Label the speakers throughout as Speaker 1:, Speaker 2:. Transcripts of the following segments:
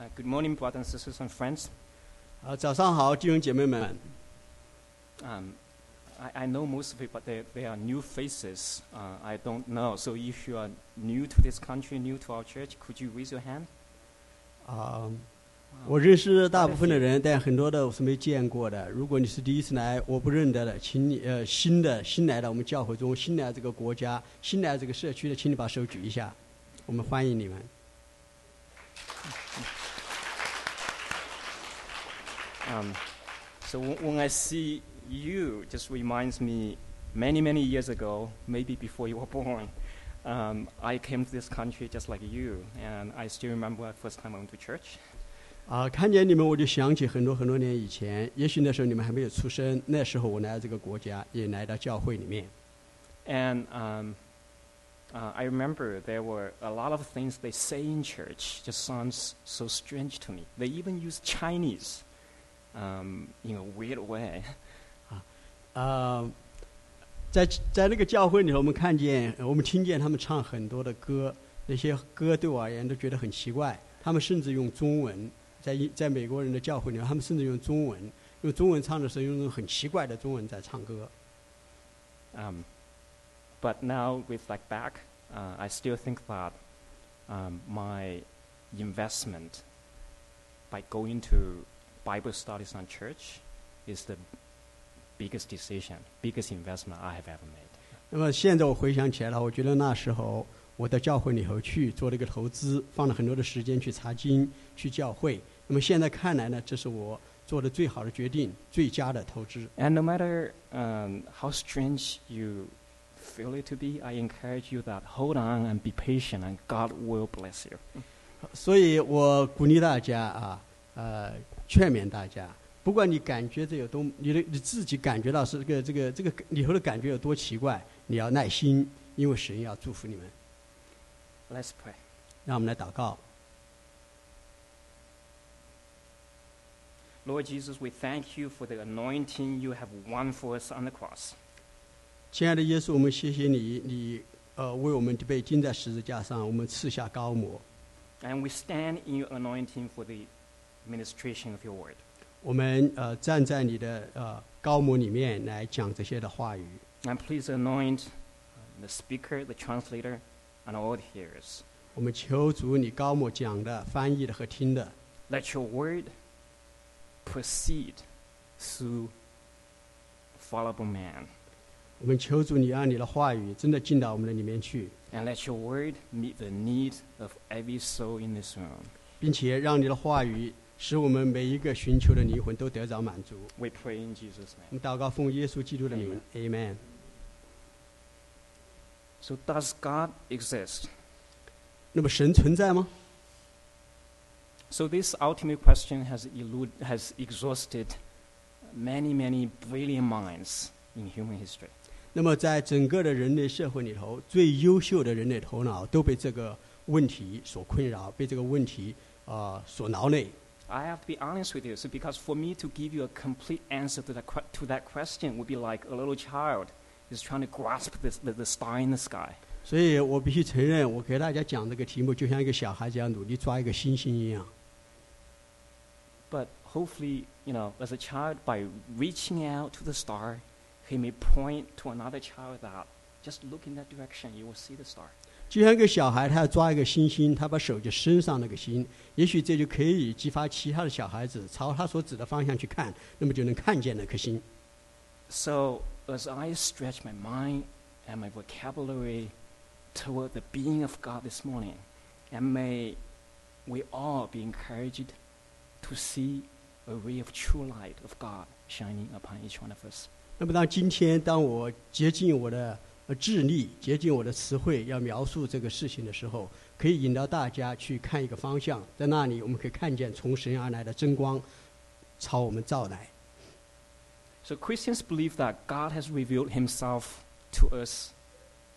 Speaker 1: Uh, good morning, brothers and sisters and friends.
Speaker 2: 啊，早上好，弟兄姐妹们。
Speaker 1: Um, I, I know most of you, but there, there are new faces. Uh, I don't know. So if you are new to this country, new to our church, could you raise your hand?
Speaker 2: 啊，我认识大部分的人，但很多的我是没见过的。如果你是第一次来，我不认得的，请你呃新的新来的我们教会中，新来这个国家，新来这个社区的，请你把手举一下，我们欢迎你们。
Speaker 1: Um, so w- when I see you, just reminds me many, many years ago, maybe before you were born, um, I came to this country just like you, and I still remember the first time I went to church.
Speaker 2: 啊，看见你们我就想起很多很多年以前，也许那时候你们还没有出生，那时候我来到这个国家，也来到教会里面。
Speaker 1: And um, uh, I remember there were a lot of things they say in church just sounds so strange to me. They even use Chinese um, in a weird way.
Speaker 2: 啊，在在那个教会里头，我们看见，呃我们听见他们唱很多的歌，那些歌对我而言都觉得很奇怪。他们甚至用中文，在一在美国人的教会里面，他们甚至用中文，用中文唱的时候，用那种很奇怪的中文在唱歌。
Speaker 1: Um, but now, reflect back, uh, I still think that um, my investment by going to Bible studies on church is the biggest decision, biggest investment I have ever made.
Speaker 2: 那么现在我回想起来了，我觉得那时候我到教会里头去做了一个投资，放了很多的时间去查经、去教会。那么现在看来呢，这是我做的最好的决定，最佳的投资。
Speaker 1: And no matter um, how strange you feel it to be, I encourage you that hold on and be patient, and God will bless you.
Speaker 2: 所以我鼓励大家啊， 呃，劝勉大家，不管你感觉这有多，你的你自己感觉到是这个这个这个里头的感觉有多奇怪，你要耐心，因为神要祝福你们。
Speaker 1: Let's pray.
Speaker 2: 让我们来祷告
Speaker 1: ，Lord Jesus, we thank you for the anointing you have won for us on the cross.
Speaker 2: 亲爱的耶稣，我们谢谢你，你呃为我们被钉在十字架上，我们赐下高摩
Speaker 1: ，And we stand in your anointing for the ministration of your word.
Speaker 2: 我们呃站在你的呃高摩里面来讲这些的话语。
Speaker 1: And please anoint uh, the speaker, the translator, and all the hearers.
Speaker 2: 我们求主你高摩讲的、翻译的和听的，
Speaker 1: Let your word proceed through fallible man.
Speaker 2: 我们求主你让你的话语真的进到我们的里面去。
Speaker 1: And let your word meet the need of every soul in this room.
Speaker 2: 并且让你的话语 使我们每一个寻求的灵魂都得着满足。
Speaker 1: We pray in Jesus'
Speaker 2: 我.们祷告，奉耶稣基督的名，Amen。
Speaker 1: So, does God exist?
Speaker 2: 那么神存在吗
Speaker 1: ？So, this ultimate question has, elude, has exhausted many, many brilliant minds in human history.
Speaker 2: 那么在整个的人类社会里头，最优秀的人类头脑都被这个问题所困扰，被这个问题啊、呃所挠累。
Speaker 1: I have to be honest with you, so because for me to give you a complete answer to that, que- to that question would be like a little child is trying to grasp this, the, the star in the sky.
Speaker 2: 所以我必须承认，我给大家讲这个题目，就像一个小孩子要努力抓一个星星一样。
Speaker 1: But hopefully, you know, as a child, by reaching out to the star, he may point to another child that just look in that direction, you will see the star.
Speaker 2: 就像一个小孩，他要抓一个星星，他把手就伸上那个星，也许这就可以激发其他的小孩子朝他所指的方向去看，那么就能看见那颗星。
Speaker 1: So, as I stretch my mind and my vocabulary toward the being of God this morning, and may we all be encouraged to see a ray of true light of God shining upon each one of us.
Speaker 2: 那么，当今天当我竭尽我的呃 智力、竭尽我的词汇，要描述这个事情的时候，可以引导大家去看一个方向，在那里我们可以看见从神而来的真光朝我们照来。
Speaker 1: So, Christians believe that God has revealed himself to us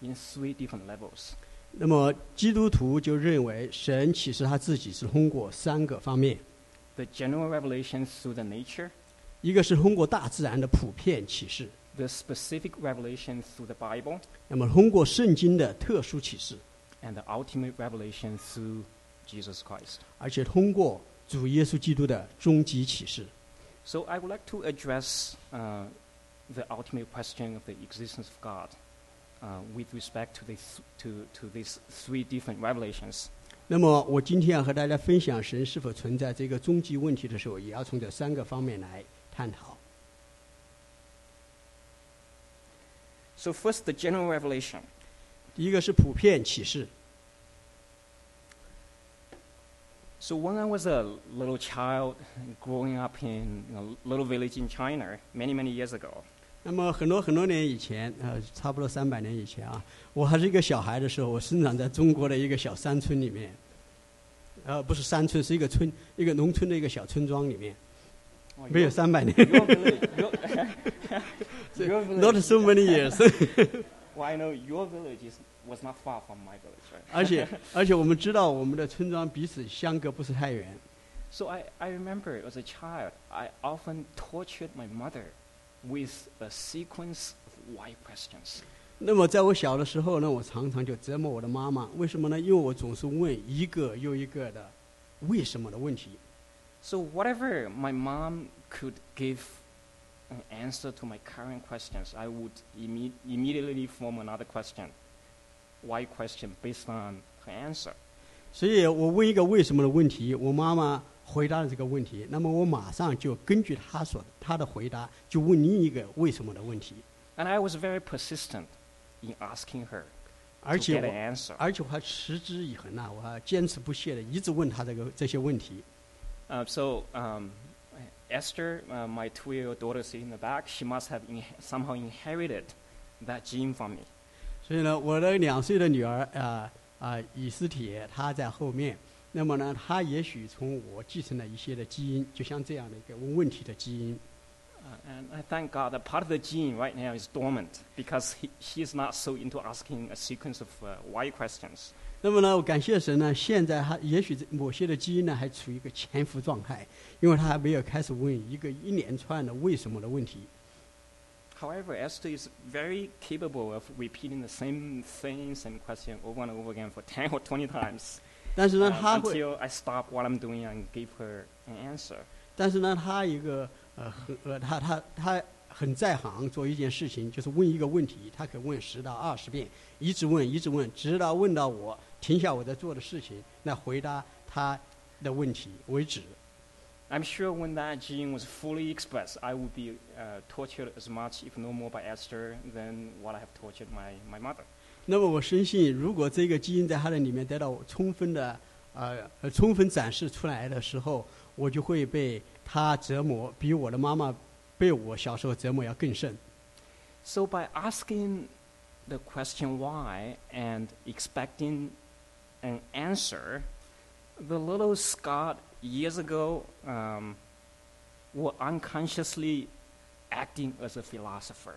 Speaker 1: in three different levels.
Speaker 2: 那么，基督徒就认为神启示他自己是通过三个方面
Speaker 1: ，The general revelation through the nature,
Speaker 2: 一个是通过大自然的普遍启示，
Speaker 1: the specific revelation through the Bible,
Speaker 2: 那么通过圣经的特殊启示，
Speaker 1: and the ultimate revelation through Jesus Christ.
Speaker 2: 而且通过 主耶稣基督的终极启示。
Speaker 1: So I would like to address uh, the ultimate question of the existence of God uh, with respect to, this, to, to these three different revelations.
Speaker 2: 那么，我今天要和大家分享神是否存在这个终极问题的时候，也要从这三个方面来探讨。
Speaker 1: So first, the general revelation.
Speaker 2: 第一个是普遍启示。
Speaker 1: So when I was a little child growing up in a little village in China many, many years ago,
Speaker 2: 那么很多很多年以前，呃，差不多三百年以前啊，我还是一个小孩的时候，我生长在中国的一个小山村里面，呃，不是山村，是一个村，一个农村的一个小村庄里面，
Speaker 1: oh,
Speaker 2: 没有
Speaker 1: your,
Speaker 2: 三百年
Speaker 1: your village, your, your village
Speaker 2: ，not so many years。
Speaker 1: Well, I know your village is, was not far from my village, right?
Speaker 2: 而且而且我们知道我们的村庄彼此相隔不是太远，
Speaker 1: So I, I remember as a child, I often tortured my mother with a sequence of why questions.
Speaker 2: 那么在我小的时候呢，我常常就折磨我的妈妈，为什么呢？因为我总是问一个又一个的为什么的问题。
Speaker 1: So whatever my mom could give an answer to my current questions, I would imme- immediately form another question. Why question based on her answer.
Speaker 2: 所以我问一个为什么的问题，我妈妈回答了这个问题，那么我马上就根据她所她的回答，就问另一个为什么的问题，
Speaker 1: And I was very persistent in asking her
Speaker 2: 而
Speaker 1: to
Speaker 2: 且
Speaker 1: get
Speaker 2: 我
Speaker 1: an answer.
Speaker 2: 而且我还持之以恒呐、我还坚持不懈的一直问她这个这些问题。
Speaker 1: Uh, so um, Esther, uh, my two-year-old daughter sitting in the back, she must have in- somehow inherited that gene from me.
Speaker 2: 所以呢，我的两岁的女儿啊啊、以斯帖，她在后面。那么呢，她也许从我继承了一些的基因，就像这样的一个问问题的基因。
Speaker 1: Uh, and I thank God that part of the gene right now is dormant because he, she is not so into asking a sequence of uh, why questions.
Speaker 2: 那么呢，我感谢神呢，现在还也许这某些的基因呢还处于一个潜伏状态，因为他还没有开始问一个一连串的为什么的问题。
Speaker 1: However, Esther is very capable of repeating the same thing, same question over and over again for 10 or 20 times
Speaker 2: 但是呢，
Speaker 1: um,
Speaker 2: 他会，
Speaker 1: until I stop what I'm doing and give her an answer.
Speaker 2: 但是呢，他一个呃很呃他他他 很在行做一件事情，就是问一个问题，他可以问十到二十遍，一直问一直问，直到问到我停下我在做的事情，来回答他的问题为止。
Speaker 1: I'm sure when that gene was fully expressed, I would be uh, tortured as much, if no more, by Esther than what I have tortured my, my mother.
Speaker 2: 那么我深信，如果这个基因在他的里面得到充分的呃呃充分展示出来的时候，我就会被他折磨，比我的妈妈被我小时候折磨要更甚。
Speaker 1: So by asking the question why and expecting an answer, the little Scott years ago um, were unconsciously acting as a philosopher.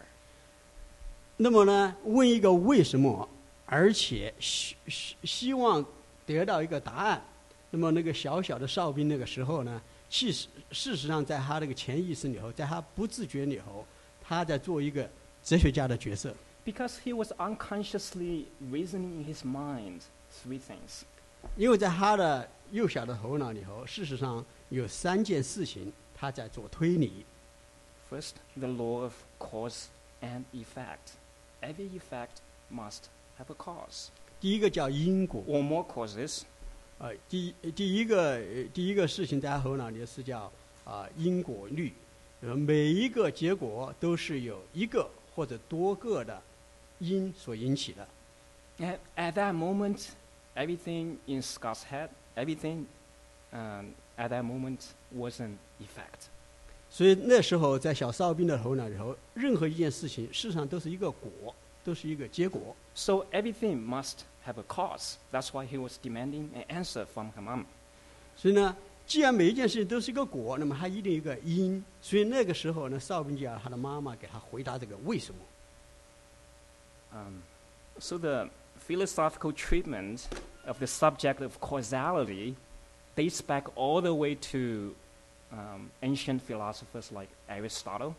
Speaker 2: 那么呢，问一个为什么，而且希希希望得到一个答案。那么那个小小的哨兵那个时候呢，其实事实上在他这个潜意识里头，在他不自觉里头，他在做一个哲学家的角色。
Speaker 1: Because he was unconsciously reasoning in his mind three things.
Speaker 2: 因为在他的幼小的头脑里头，事实上有三件事情他在做推理。
Speaker 1: First, the law of cause and effect. Every effect must have a cause.
Speaker 2: 第一个叫因果
Speaker 1: ，Or more causes,
Speaker 2: 呃，第第一个呃第一个事情在他头脑里是叫啊、因果律，呃，每一个结果都是有一个或者多个的因所引起的。
Speaker 1: At, at that moment, everything in Scott's head, everything um, at that moment was an effect.
Speaker 2: 所以那时候在小哨兵的头脑里头，任何一件事情事实上都是一个果，都是一个结果。
Speaker 1: So everything must have a cause. That's why he was demanding an answer from her mom.
Speaker 2: 所以呢，既然每一件事情都是一个果，那么它一定有一个因。所以那个时候呢，哨兵就要他的妈妈给他回答这个为什么。
Speaker 1: Um, so the philosophical treatment of the subject of causality dates back all the way to um, ancient philosophers like Aristotle.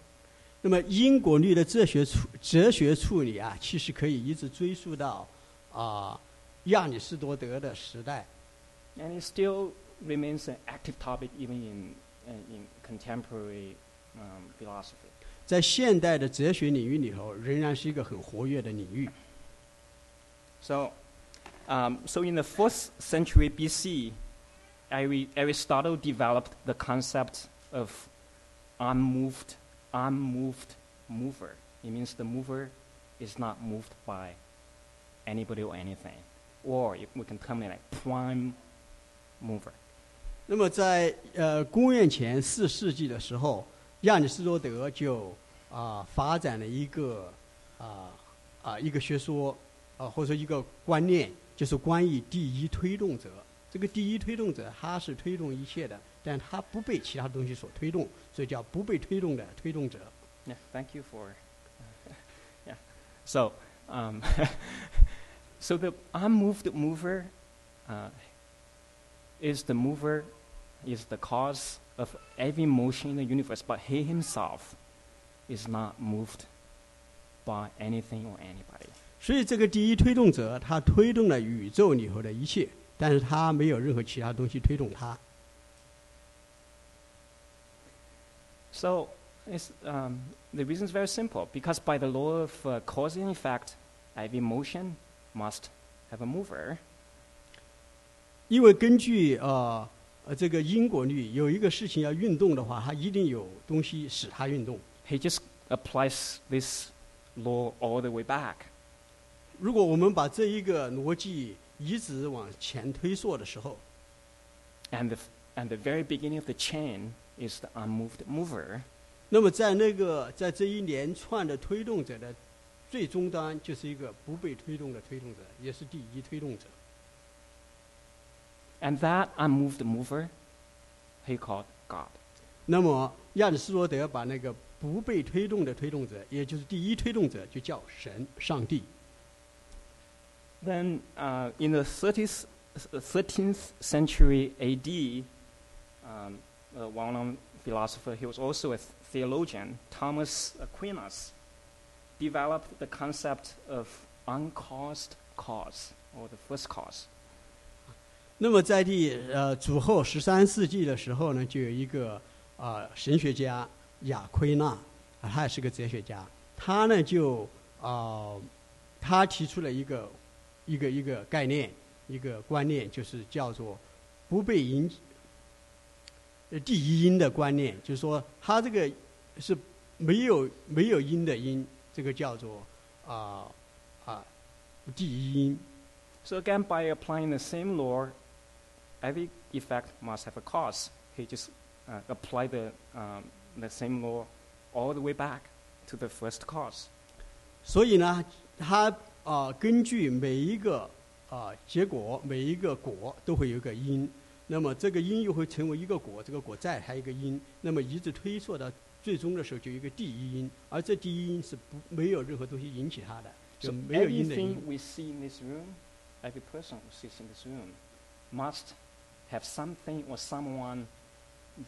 Speaker 2: 那么因果律的哲学处哲学处理啊，其实可以一直追溯到 啊、亚里士多德的时代。
Speaker 1: And it's still remains an active topic even in uh, in contemporary um, philosophy.
Speaker 2: 在现代的哲学领域里头，仍然是一个很活跃的领域。
Speaker 1: So, um, so in the fourth century BC, Ari- Aristotle developed the concept of unmoved, unmoved mover. It means the mover is not moved by anybody or anything, or if we can term it like prime mover.
Speaker 2: 那么在呃公元前四世纪的时候，亚里士多德就啊、发展了一个啊啊、一个学说啊、或者说一个观念，就是关于第一推动者。这个第一推动者他是推动一切的，但他不被其他东西所推动，所以叫不被推动的推动者。
Speaker 1: Yeah, thank you for. yeah. So, um, so the unmoved mover uh, is the mover, is the cause of every motion in the universe, but he himself is not moved by anything or anybody.
Speaker 2: 所以这个第一推动者，他推动了宇宙里头的一切，但是他没有任何其他东西推动他。
Speaker 1: So, it's, um, the reason is very simple because by the law of uh, cause and effect, every motion must have a mover.
Speaker 2: 因为根据呃呃这个因果律，有一个事情要运动的话，它一定有东西使它运动。
Speaker 1: he just applies this law all the way back.
Speaker 2: 如果我们把这一个逻辑一直往前推溯的时候，
Speaker 1: And the, f- and the very beginning of the chain is the unmoved mover.
Speaker 2: 那么在那个在这一连串的推动者的 最终端，就是一个不被推动的推动者，也是第一推动者。
Speaker 1: And that unmoved mover, he called God.
Speaker 2: 那么亚里士多德把那个不被推动的推动者，也就是第一推动者，就叫神、上帝。
Speaker 1: Then uh, in the 30th, uh, 13th century AD, um, a well-known philosopher, he was also a theologian, Thomas Aquinas, Developed the concept of uncaused cause, or the first cause.
Speaker 2: 那么在第呃主后十三世纪的时候呢，就有一个啊、神学家雅奎纳，他也是个哲学家，他呢就啊、他提出了一个一个一个概念，一个观念，就是叫做不被引呃第一因的观念，就是说他这个是没有没有因的因，这个叫做啊啊、第一因。
Speaker 1: So again, by applying the same law, every effect must have a cause. He just uh, applied the, um, the same law all the way back to the first cause.
Speaker 2: 所以呢，它啊、根据每一个啊、结果，每一个果都会有一个因，那么这个因又会成为一个果，这个果再还有一个因，那么一直推溯到最终的时候就一个第一因，而这第一因是不没有任何东西引起它的，就没有因的因
Speaker 1: everything。we see in this room, every person who sits in this room, must have something or someone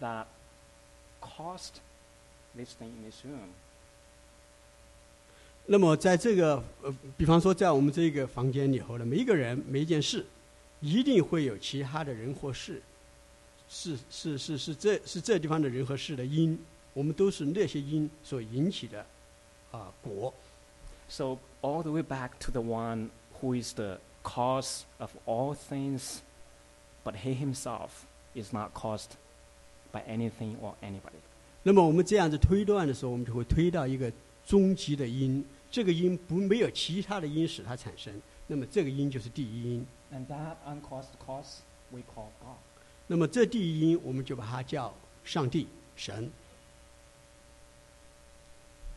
Speaker 1: that caused this thing in this room.
Speaker 2: 那么在这个呃，比方说在我们这个房间里头的每一个人、每一件事，一定会有其他的人或事，是是是是这是这地方的人和事的因，我们都是那些因所引起的啊、果。
Speaker 1: So all the way back to the one who is the cause of all things, but he himself is not caused by anything or anybody.
Speaker 2: 那么我们这样子推断的时候，我们就会推到一个终极的因，这个因不没有其他的因使它产生，那么这个因就是第一因。
Speaker 1: And that uncaused cause we call God.
Speaker 2: 那么这第一因，我们就把它叫上帝、神。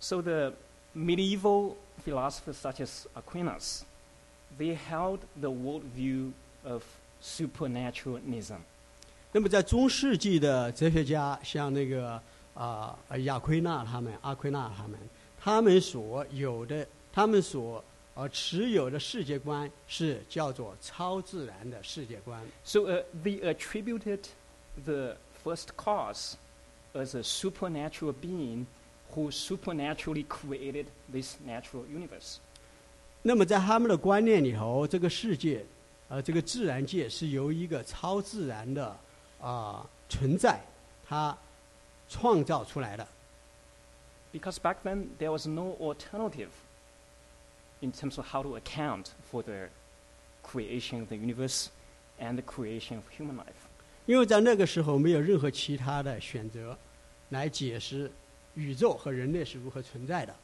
Speaker 1: So the medieval philosophers such as Aquinas, they held the worldview of supernaturalism.
Speaker 2: 那么在中世纪的哲学家，像那个啊、呃亚奎纳他们、阿奎纳他们，他们所有的、他们所呃持有的世界观是叫做超自然的世界观。
Speaker 1: So uh, they attributed the first cause as a supernatural being who supernaturally created this natural universe.
Speaker 2: 那么在他们的观念里头，这个世界，呃，这个自然界是由一个超自然的啊、存在，它创造出来的。
Speaker 1: Because back then there was no alternative in terms of how to account for the creation of the universe and the creation of human life.
Speaker 2: 因为在那个时候没有任何其他的选择来解释 宇宙和人类是如何存在的。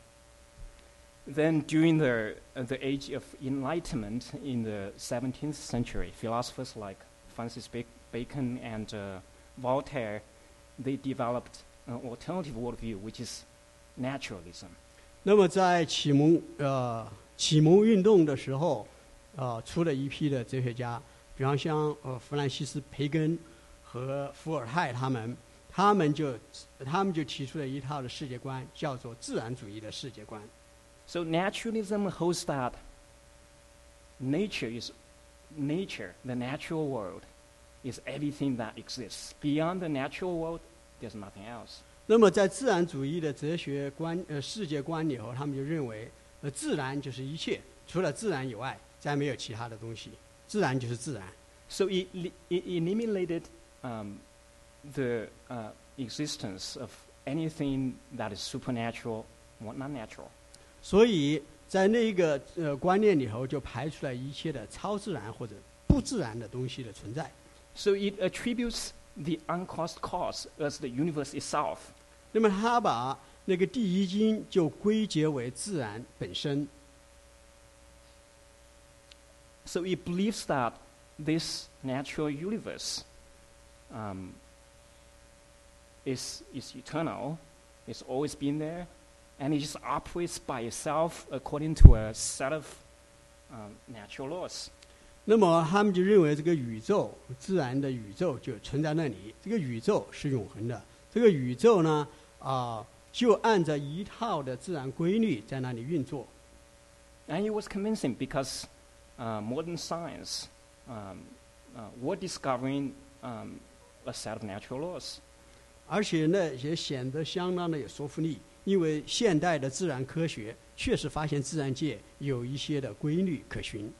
Speaker 1: Then, during the, uh, the age of enlightenment in the 17th century, philosophers like Francis Ba- Bacon and uh, Voltaire, they developed an alternative worldview, which is naturalism.
Speaker 2: 那么在启蒙呃启蒙运动的时候，呃出了一批的哲学家，比方像呃弗兰西斯培根和伏尔泰他们，他们就他们就提出了一套的世界观，叫做自然主义的世界观。
Speaker 1: So, naturalism holds that nature is nature, the natural world, is everything that exists. Beyond the natural world, there's nothing else.
Speaker 2: 那么在自然主义的哲学观呃世界观里头，他们就认为呃自然就是一切，除了自然以外，再没有其他的东西，自然就是自然。
Speaker 1: So it, it eliminated um, the uh, existence of anything that is supernatural or not natural.
Speaker 2: 所以在那一个呃观念里头，就排除了一切的超自然或者不自然的东西的存在。
Speaker 1: So it attributes the uncaused cause as the universe itself.
Speaker 2: 那么他把那个第一经就归结为自然本身。
Speaker 1: So it believes that this natural universe um, is, is eternal, it's always been there, and it just operates by itself according to a set of um, natural laws.
Speaker 2: 那么他们就认为这个宇宙，自然的宇宙就存在那里，这个宇宙是永恒的。这个宇宙呢，啊、就按照一套的自然规律在那里运作。
Speaker 1: And it was convincing because uh, modern science um, uh, were discovering um, a set of natural laws.
Speaker 2: 而且呢，也显得相当的有说服力，因为现代的自然科学确实发现自然界有一些的规律可循。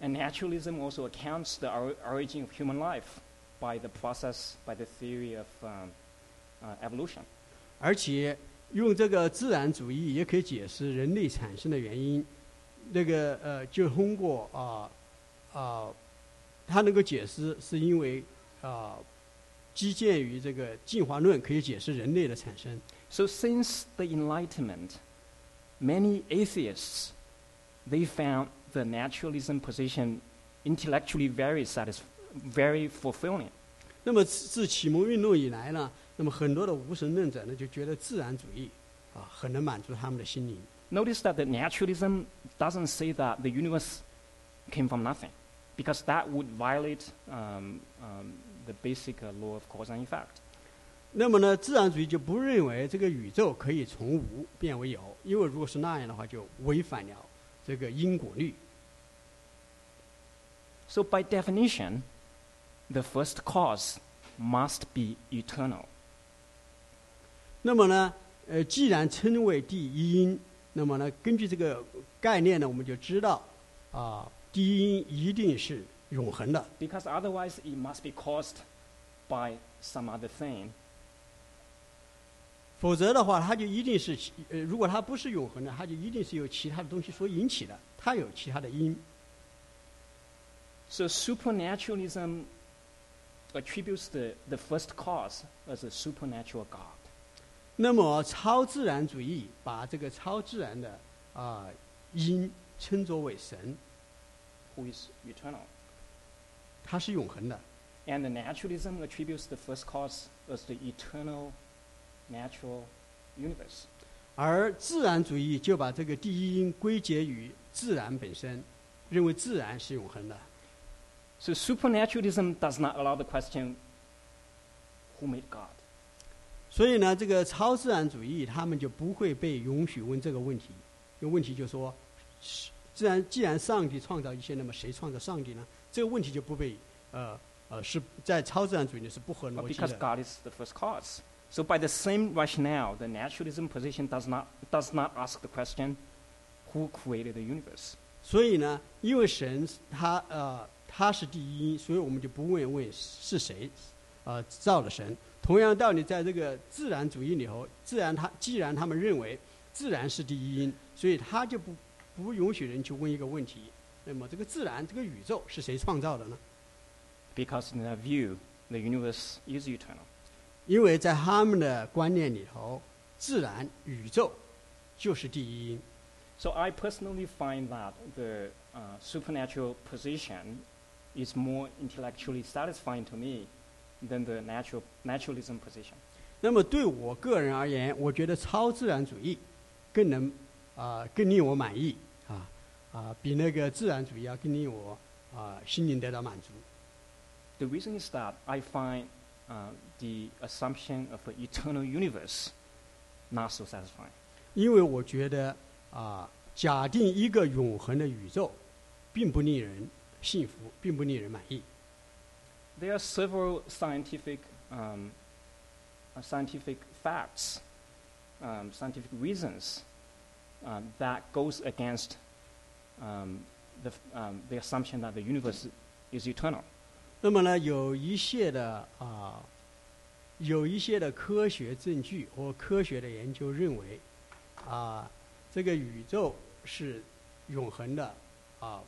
Speaker 1: And naturalism also accounts the or- origin of human life by the process, by the theory of um, uh, evolution.
Speaker 2: 而且用这个自然主义也可以解释人类产生的原因。那个呃，就通过啊啊，它能够解释是因为啊、基建于这个进化论可以解释人类的产生。
Speaker 1: So since the Enlightenment, many atheists they found the naturalism position intellectually very satisf- very fulfilling.
Speaker 2: 那么自自启蒙运动以来呢，那么很多的无神论者呢就觉得自然主义啊很能满足他们的心灵。
Speaker 1: Notice that the naturalism doesn't say that the universe came from nothing, because that would violate um, um, the basic uh, law of cause and effect.
Speaker 2: 那么呢，自然主义就不认为这个宇宙可以从无变为有，因为如果是那样的话，就违反了这个因果律。
Speaker 1: So, by definition, the first cause must be eternal.
Speaker 2: 那么呢，呃，既然称为第一因，那么呢，根据这个概念呢，我们就知道，啊、第一因一定是永恒的
Speaker 1: ，Because otherwise, it must be caused by some other thing.
Speaker 2: 否则的话，它就一定是其，呃，如果它不是永恒的，它就一定是由其他的东西所引起的，它有其他的因。
Speaker 1: So, supernaturalism attributes the, the first cause as a supernatural God.
Speaker 2: 那么超自然主义把这个超自然的啊、因称作为神
Speaker 1: ，who is eternal.
Speaker 2: 它是永恒的。
Speaker 1: And the naturalism attributes the first cause as the eternal natural universe.
Speaker 2: 而自然主义就把这个第一因归结于自然本身。 认为自然是永恒的。
Speaker 1: So supernaturalism does not allow the question, who made God?
Speaker 2: 所以呢，这个超自然主义他们就不会被允许问这个问题。因为问题就说，是自然既然上帝创造一切，那么谁创造上帝呢？ 这个问题就不被呃呃是在超自然主义里是不合逻辑
Speaker 1: because。God is the first cause. So by the same rationale, the naturalism position does not, does not ask the question, who created the universe?
Speaker 2: 所以呢，因为神他呃他是第一因，所以我们就不问问是谁呃造了神。同样道理，在这个自然主义里头，自然他既然他们认为自然是第一因，所以他就不不允许人去问一个问题：那么这个自然这个宇宙是谁创造的呢
Speaker 1: ？Because in their view, the universe is eternal.
Speaker 2: 因为在他们的观念里头，自然宇宙就是第一因。
Speaker 1: So I personally find that the uh, supernatural position is more intellectually satisfying to me than the natural, naturalism position.
Speaker 2: 那么对我个人而言，我觉得超自然主义更能啊、更令我满意 啊啊、比那个自然主义要更令我啊、心灵得到满足。
Speaker 1: The reason is that I find uh, the assumption of an eternal universe not so satisfying.
Speaker 2: 因为我觉得啊、假定一个永恒的宇宙，并不令人幸福，并不令人满意。
Speaker 1: There are several scientific, um, uh, scientific facts, um, scientific reasons um, that goes against um, the, f- um, the assumption that the universe is eternal.
Speaker 2: 那么呢，有一些的啊、有一些的科学证据或科学的研究认为，啊、这个宇宙是永恒的，啊、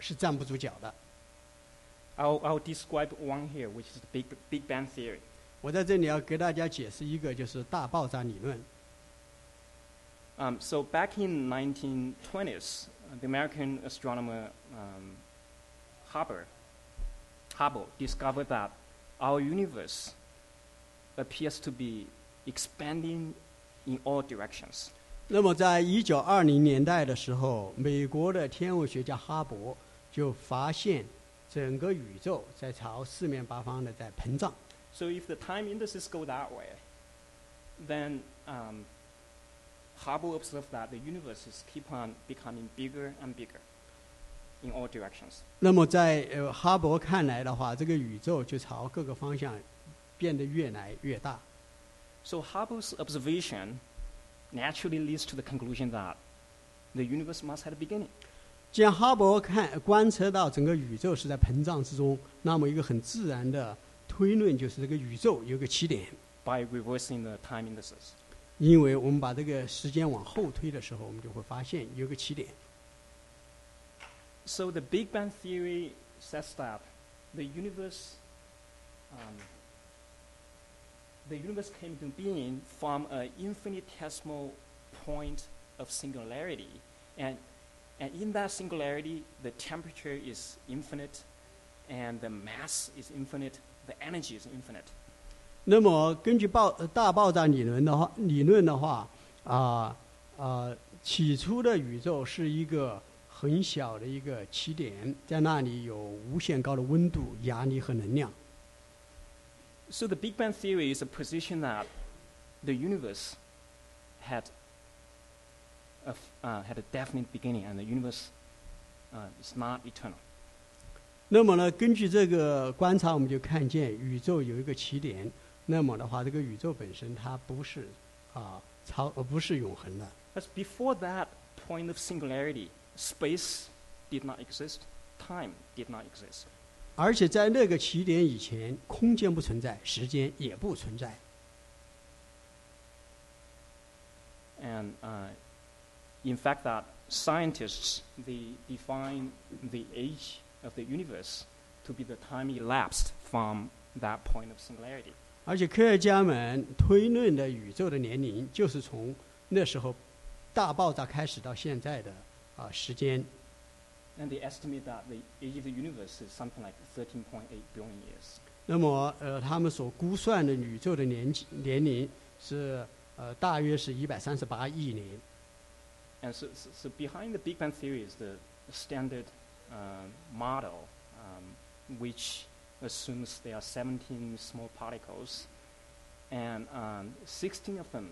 Speaker 2: 是站不住脚的。
Speaker 1: I'll, I'll describe one here, which is the Big, Big Bang Theory.
Speaker 2: 我在这里要给大家解释一个，就是大爆炸理论。
Speaker 1: Um, so back in 1920s, uh, the American astronomer um, Hubble, Hubble discovered that our universe appears to be expanding in all directions.
Speaker 2: 那么，在一九二零年代的时候，美国的天文学家哈勃就发现，整个宇宙在朝四面八方的在膨胀。
Speaker 1: So if the time indices go that way, then um, Hubble observed that the universe is keep on becoming bigger and bigger in all directions.
Speaker 2: 那么在呃哈勃看来的话，这个宇宙就朝各个方向变得越来越大。
Speaker 1: So Hubble's observation naturally leads to the conclusion that the universe must have a beginning.
Speaker 2: 既然哈勃看观测到整个宇宙是在膨胀之中，那么一个很自然的推论就是这个宇宙有个起点。
Speaker 1: by reversing the time indices.
Speaker 2: 因为我们把这个时间往后推的时候，我们就会发现有个起点。
Speaker 1: So the Big Bang theory says that the universe, um, the universe came into being from an infinitesimal point of singularity, and and in that singularity, the temperature is infinite, and the mass is infinite, the energy is infinite.
Speaker 2: 那么根据爆呃大爆炸理论的话，理论的话啊啊、起初的宇宙是一个很小的一个起点，在那里有无限高的温度、压力和能量。
Speaker 1: So the Big Bang theory is a position that the universe had a, uh, had a definite beginning, and the universe uh, is not eternal.
Speaker 2: 那么呢，根据这个观察，我们就看见宇宙有一个起点。那么的话，这个宇宙本身它不是啊超呃不是永恒的。
Speaker 1: But before that point of singularity, space did not exist, time did not exist.
Speaker 2: 而且在那个起点以前，空间不存在，时间也不存在。
Speaker 1: And uh, in fact, that scientists they define the age of the universe to be the time elapsed from that point of singularity.
Speaker 2: 而且科学家们推论的宇宙的年龄，就是从那时候大爆炸开始到现在的啊时间。
Speaker 1: And they estimate that the age of the universe is something like 13.8 billion years.
Speaker 2: 那么呃，他们所估算的宇宙的年纪年龄是呃大约是一百三十八亿年。
Speaker 1: And so, so, so behind the Big Bang theory is the standard uh, model, um, which assumes there are 17 small particles, and um, 16 of them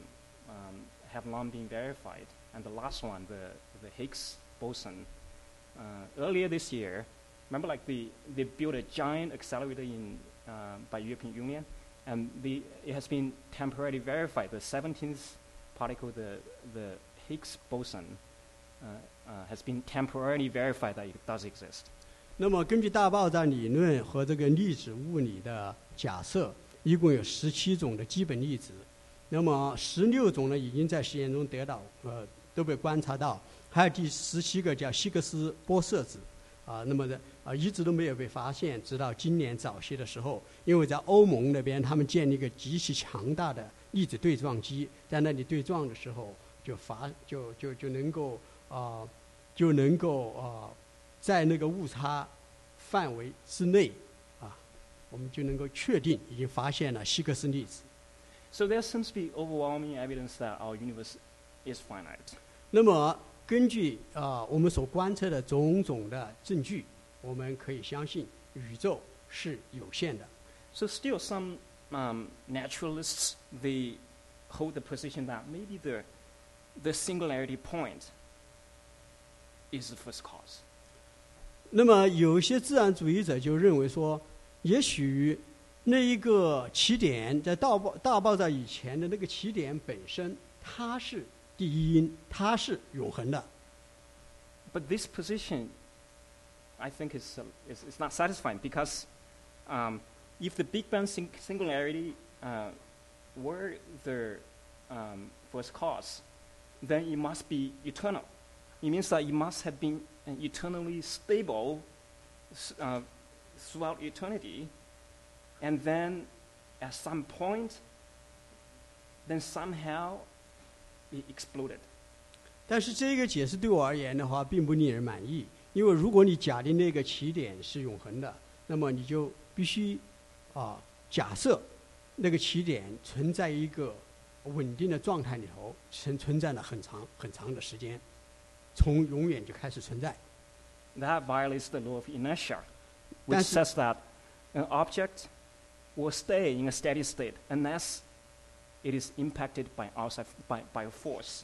Speaker 1: um, have long been verified. And the last one, the, the Higgs boson, uh, earlier this year, remember like the, they built a giant accelerator in, uh, by European Union, and the, it has been temporarily verified. The 17th particle, the, the Higgs boson, uh, uh, has been temporarily verified that it does exist.
Speaker 2: 那么，根据大爆炸理论和这个粒子物理的假设，一共有十七种的基本粒子。那么，十六种呢已经在实验中得到呃都被观察到，还有第十七个叫希格斯玻色子，啊，那么的啊一直都没有被发现，直到今年早些的时候，因为在欧盟那边他们建立一个极其强大的粒子对撞机，在那里对撞的时候就发就就就能够啊就能够啊。在那个误差范围之内，啊，我们就能够确定已经发现了希格斯粒子。
Speaker 1: So there seems to be overwhelming evidence that our universe is finite.
Speaker 2: 那么，根据啊我们所观测的种种的证据，我们可以相信宇宙是有限的。
Speaker 1: So still, some um, naturalists they hold the position that maybe the the singularity point is the first cause.
Speaker 2: 那么，有一些自然主义者就认为说，也许那一个起点在大爆大爆炸以前的那个起点本身，它是第一因，它是永恒的。
Speaker 1: But this position, I think, is, uh, is, is not satisfying because um, if the Big Bang sing- singularity uh, were the um, first cause, then it must be eternal. It means that it must have been And eternally stable uh, throughout eternity, and then at some point, then somehow it exploded.
Speaker 2: 但是这个解释对我而言的话，并不令人满意，因为如果你假定那个起点是永恒的，那么你就必须啊假设那个起点存在一个稳定的状态里头，存存在了很长很长的时间，从永远就开始存在。
Speaker 1: That violates the law of inertia, which says that an object will stay in a steady state unless it is impacted by outside by, by a force.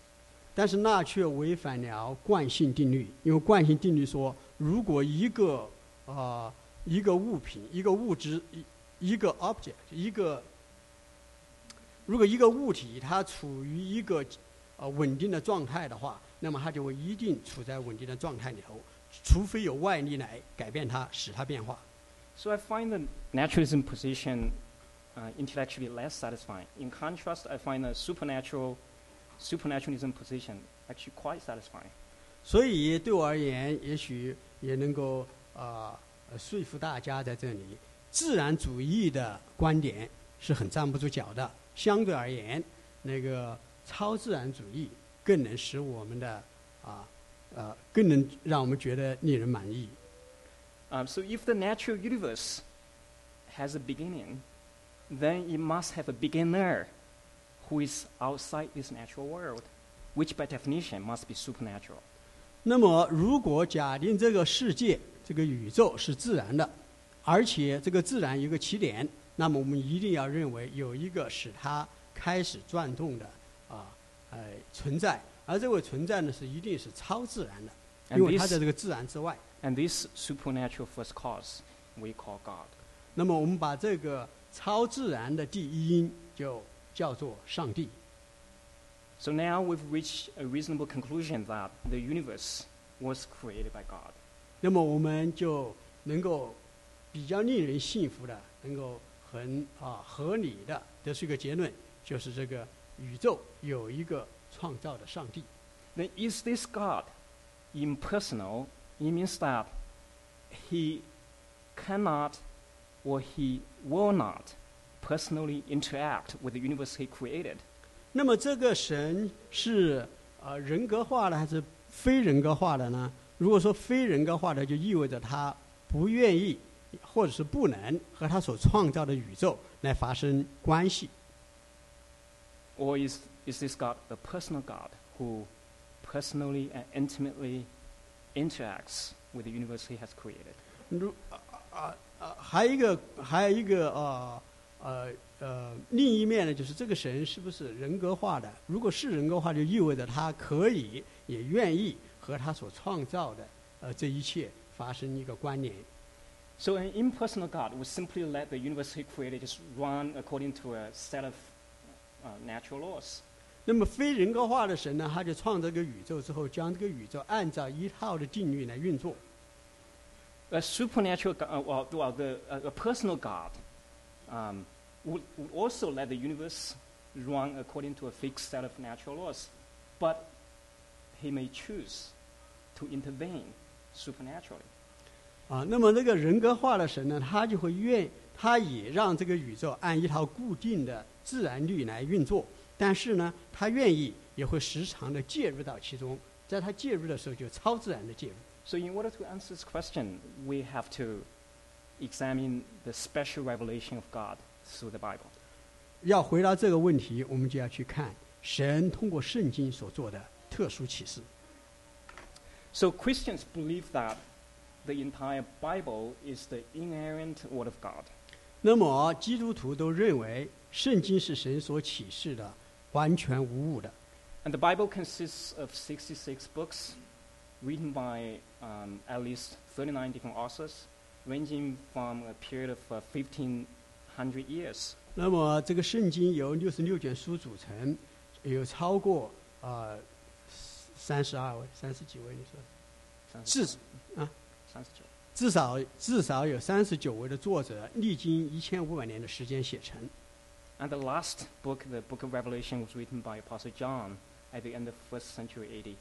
Speaker 2: 但是那却违反了惯性定律，因为惯性定律说，如果一个啊、一个物品、一个物质、一一个 object、一个如果一个物体它处于一个呃稳定的状态的话，那么它就会一定处在稳定的状态里头，除非有外力来改变它，使它变化。
Speaker 1: So I find the naturalism position uh, intellectually less satisfying. In contrast, I find the supernatural supernaturalism position actually quite satisfying.
Speaker 2: 所以对我而言，也许也能够啊、呃说服大家在这里，自然主义的观点是很站不住脚的。相对而言，那个超自然主义更能使我们的啊呃更能让我们觉得令人满意。
Speaker 1: Um, so if the natural universe has a beginning, then it must have a beginner who is outside this natural world, which by definition must be supernatural.
Speaker 2: 那么，如果假定这个世界、这个宇宙是自然的，而且这个自然有个起点，那么我们一定要认为有一个使它开始转动的啊，呃存在，而这个存在呢是一定是超自然的，因为它在这个自然之外。
Speaker 1: and this supernatural first cause we call God.
Speaker 2: 那么我们把这个超自然的第一因就叫做上帝。
Speaker 1: So now we've reached a reasonable conclusion that the universe was created by God.
Speaker 2: 那么我们就能够比较令人信服的，能够很啊合理的得出一个结论，就是这个宇宙有一个创造的上帝。
Speaker 1: Then is this God impersonal? It means that he cannot or he will not personally interact with the universe he created.
Speaker 2: 那么这个神是呃人格化的还是非人格化的呢？如果说非人格化的，就意味着他不愿意或者是不能和他所创造的宇宙来发生关系。
Speaker 1: Or is, is this God a personal God who personally and intimately interacts with the universe he has created.
Speaker 2: 如啊啊啊，还有一个还有一个呃呃呃，另一面呢，就是这个神是不是人格化的？如果是人格化，就意味着他可以也愿意和他所创造的呃这一切发生一个关联。
Speaker 1: So an impersonal God would simply let the universe he created just run according to a set of uh, natural laws.
Speaker 2: 那么非人格化的神呢，他就创造这个宇宙之后，将这个宇宙按照一套的定律来运作。
Speaker 1: A supernatural, go- uh, well, well the, uh, a personal God um, would, would also let the universe run according to a fixed set of natural laws, but he may choose to intervene supernaturally.
Speaker 2: 啊，那么那个人格化的神呢，他就会愿， 他也让这个宇宙按一套固定的自然律来运作，但是呢，他愿意也会时常的介入到其中，在他介入的时候就超自然的介入。
Speaker 1: So, in order to answer this question, we have to examine the special revelation of God through the Bible.
Speaker 2: 要回答这个问题，我们就要去看神通过圣经所做的特殊启示。
Speaker 1: So, Christians believe that the entire Bible is the inerrant Word of God.
Speaker 2: 那么基督徒都认为圣经是神所启示的，完全无误的。
Speaker 1: And the Bible consists of sixty-six books written by um, at least thirty-nine different authors, ranging from a period of fifteen hundred years.
Speaker 2: 那么这个圣经由六十六卷书组成，有超过呃三十二位、三十几位，你说至啊
Speaker 1: 39
Speaker 2: 至少至少有三十九位的作者，历经一千五百年的时间写成。
Speaker 1: And the last book, the book of Revelation, was written by Apostle John at the end of first century AD.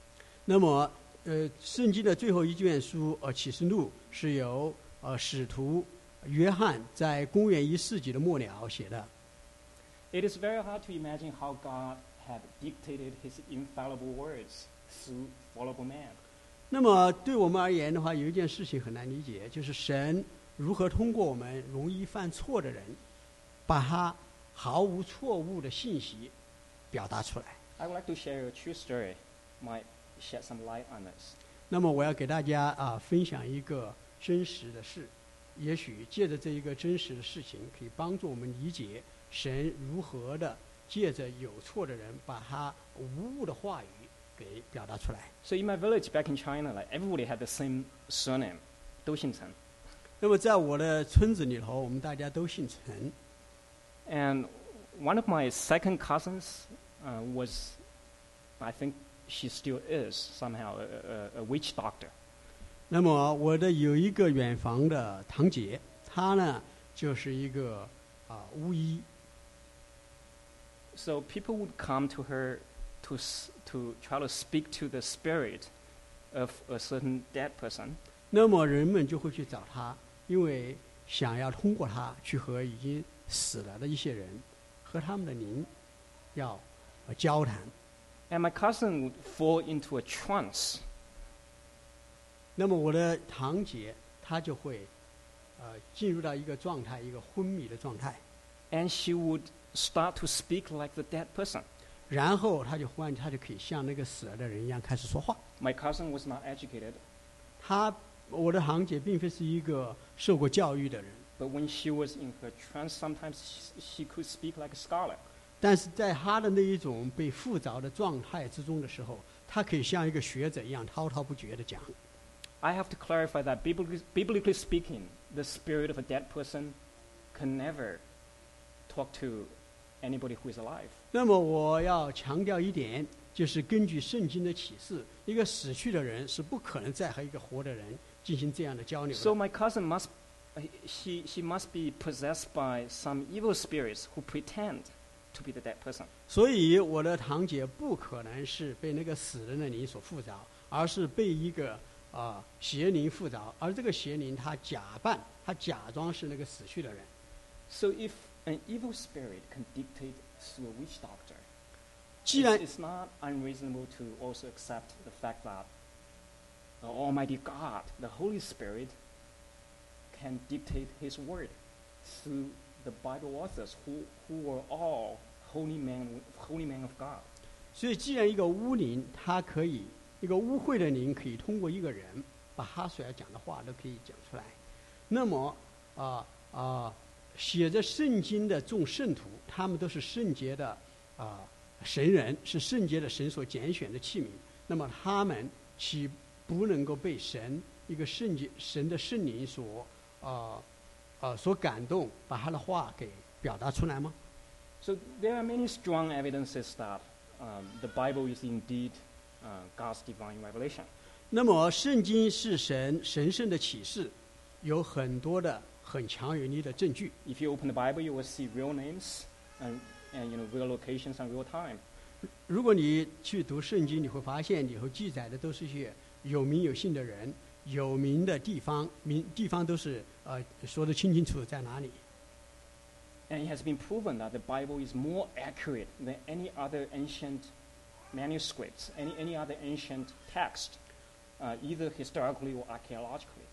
Speaker 2: 那么呃，圣经的最后一卷书呃启示录是由呃使徒约翰在公元一世纪的末了写的。
Speaker 1: It is very hard to imagine how God had dictated his infallible words through fallible man.
Speaker 2: 那么对我们而言的话，有一件事情很难理解，就是神如何通过我们容易犯错的人，把他毫无错误的信息表达出来。
Speaker 1: I would like to share a true story, might shed some light on this.
Speaker 2: 那么我要给大家啊分享一个真实的事，也许借着这一个真实的事情，可以帮助我们理解神如何的借着有错的人，把他无误的话语 给表达出来。
Speaker 1: So in my village back in China, like everybody had the same surname, Do Xingchen.
Speaker 2: 那么在我的村子里头，我们大家都姓陈。
Speaker 1: And one of my second cousins uh, was, I think she still is somehow a, a, a witch doctor.
Speaker 2: 那么我的有一个远房的堂姐，她呢就是一个啊巫医。
Speaker 1: So people would come to her to, s- to try to speak to the spirit of a certain dead person.
Speaker 2: 那么人们就会去找她，因为想要通过她去和已经死了的一些人和他们的灵要呃交谈。
Speaker 1: And my cousin would fall into a trance.
Speaker 2: 那么我的堂姐她就会呃进入到一个状态，一个昏迷的状态，
Speaker 1: And she would start to speak like the dead person.
Speaker 2: 然后她就忽然她就可以像那个死了的人一样开始说话。
Speaker 1: My cousin was not educated,
Speaker 2: 她我的堂姐并非是一个受过教育的人。
Speaker 1: but when she was in her trance, sometimes she, she could speak like a scholar.
Speaker 2: 但是在他的那一种被附着的状态之中的时候，他可以像一个学者一样滔滔不绝地讲。
Speaker 1: I have to clarify that biblically, biblically speaking, the spirit of a dead person can never talk to anybody who is alive.
Speaker 2: 那么我要强调一点，就是根据圣经的启示，一个死去的人是不可能再和一个活的人进行这样的交流
Speaker 1: So。my cousin must, uh, she, she must be possessed by some evil spirits who pretend to be the dead person.
Speaker 2: 所以我的堂姐不可能是被那个死人的灵所附着，而是被一个啊、邪灵附着，而这个邪灵他假扮，他假装是那个死去的人。
Speaker 1: So if an evil spirit can dictate through a witch doctor,
Speaker 2: 既
Speaker 1: it's,
Speaker 2: 然
Speaker 1: it's not unreasonable to also accept the fact that the Almighty God, the Holy Spirit, can dictate His word through the Bible authors who, who were all holy men, holy men of God.
Speaker 2: 所以，既然一个巫灵它可以 一个污秽的灵可以通过一个人，把他所要讲的话都可以讲出来。那么啊啊， 写着圣经的众圣徒，他们都是圣洁的啊神人，是圣洁的神所拣选的器皿。那么他们岂不能够被神一个圣洁神的圣灵所啊啊所感动，把他的话给表达出来吗
Speaker 1: ？So there are many strong evidences that um, the Bible is indeed uh, God's divine revelation.
Speaker 2: 那么，圣经是神神圣的启示，有很多的很强有力的证据。
Speaker 1: If you open the Bible, you will see real names and, and you know, real locations and real time.
Speaker 2: 如果你去读圣经，你会发现里头记载的都是一些有名有姓的人，有名的地方，名地方都是呃说的清清楚楚在哪里。
Speaker 1: And it has been proven that the Bible is more accurate than any other ancient manuscripts, any, any other ancient text, uh, either historically or archaeologically.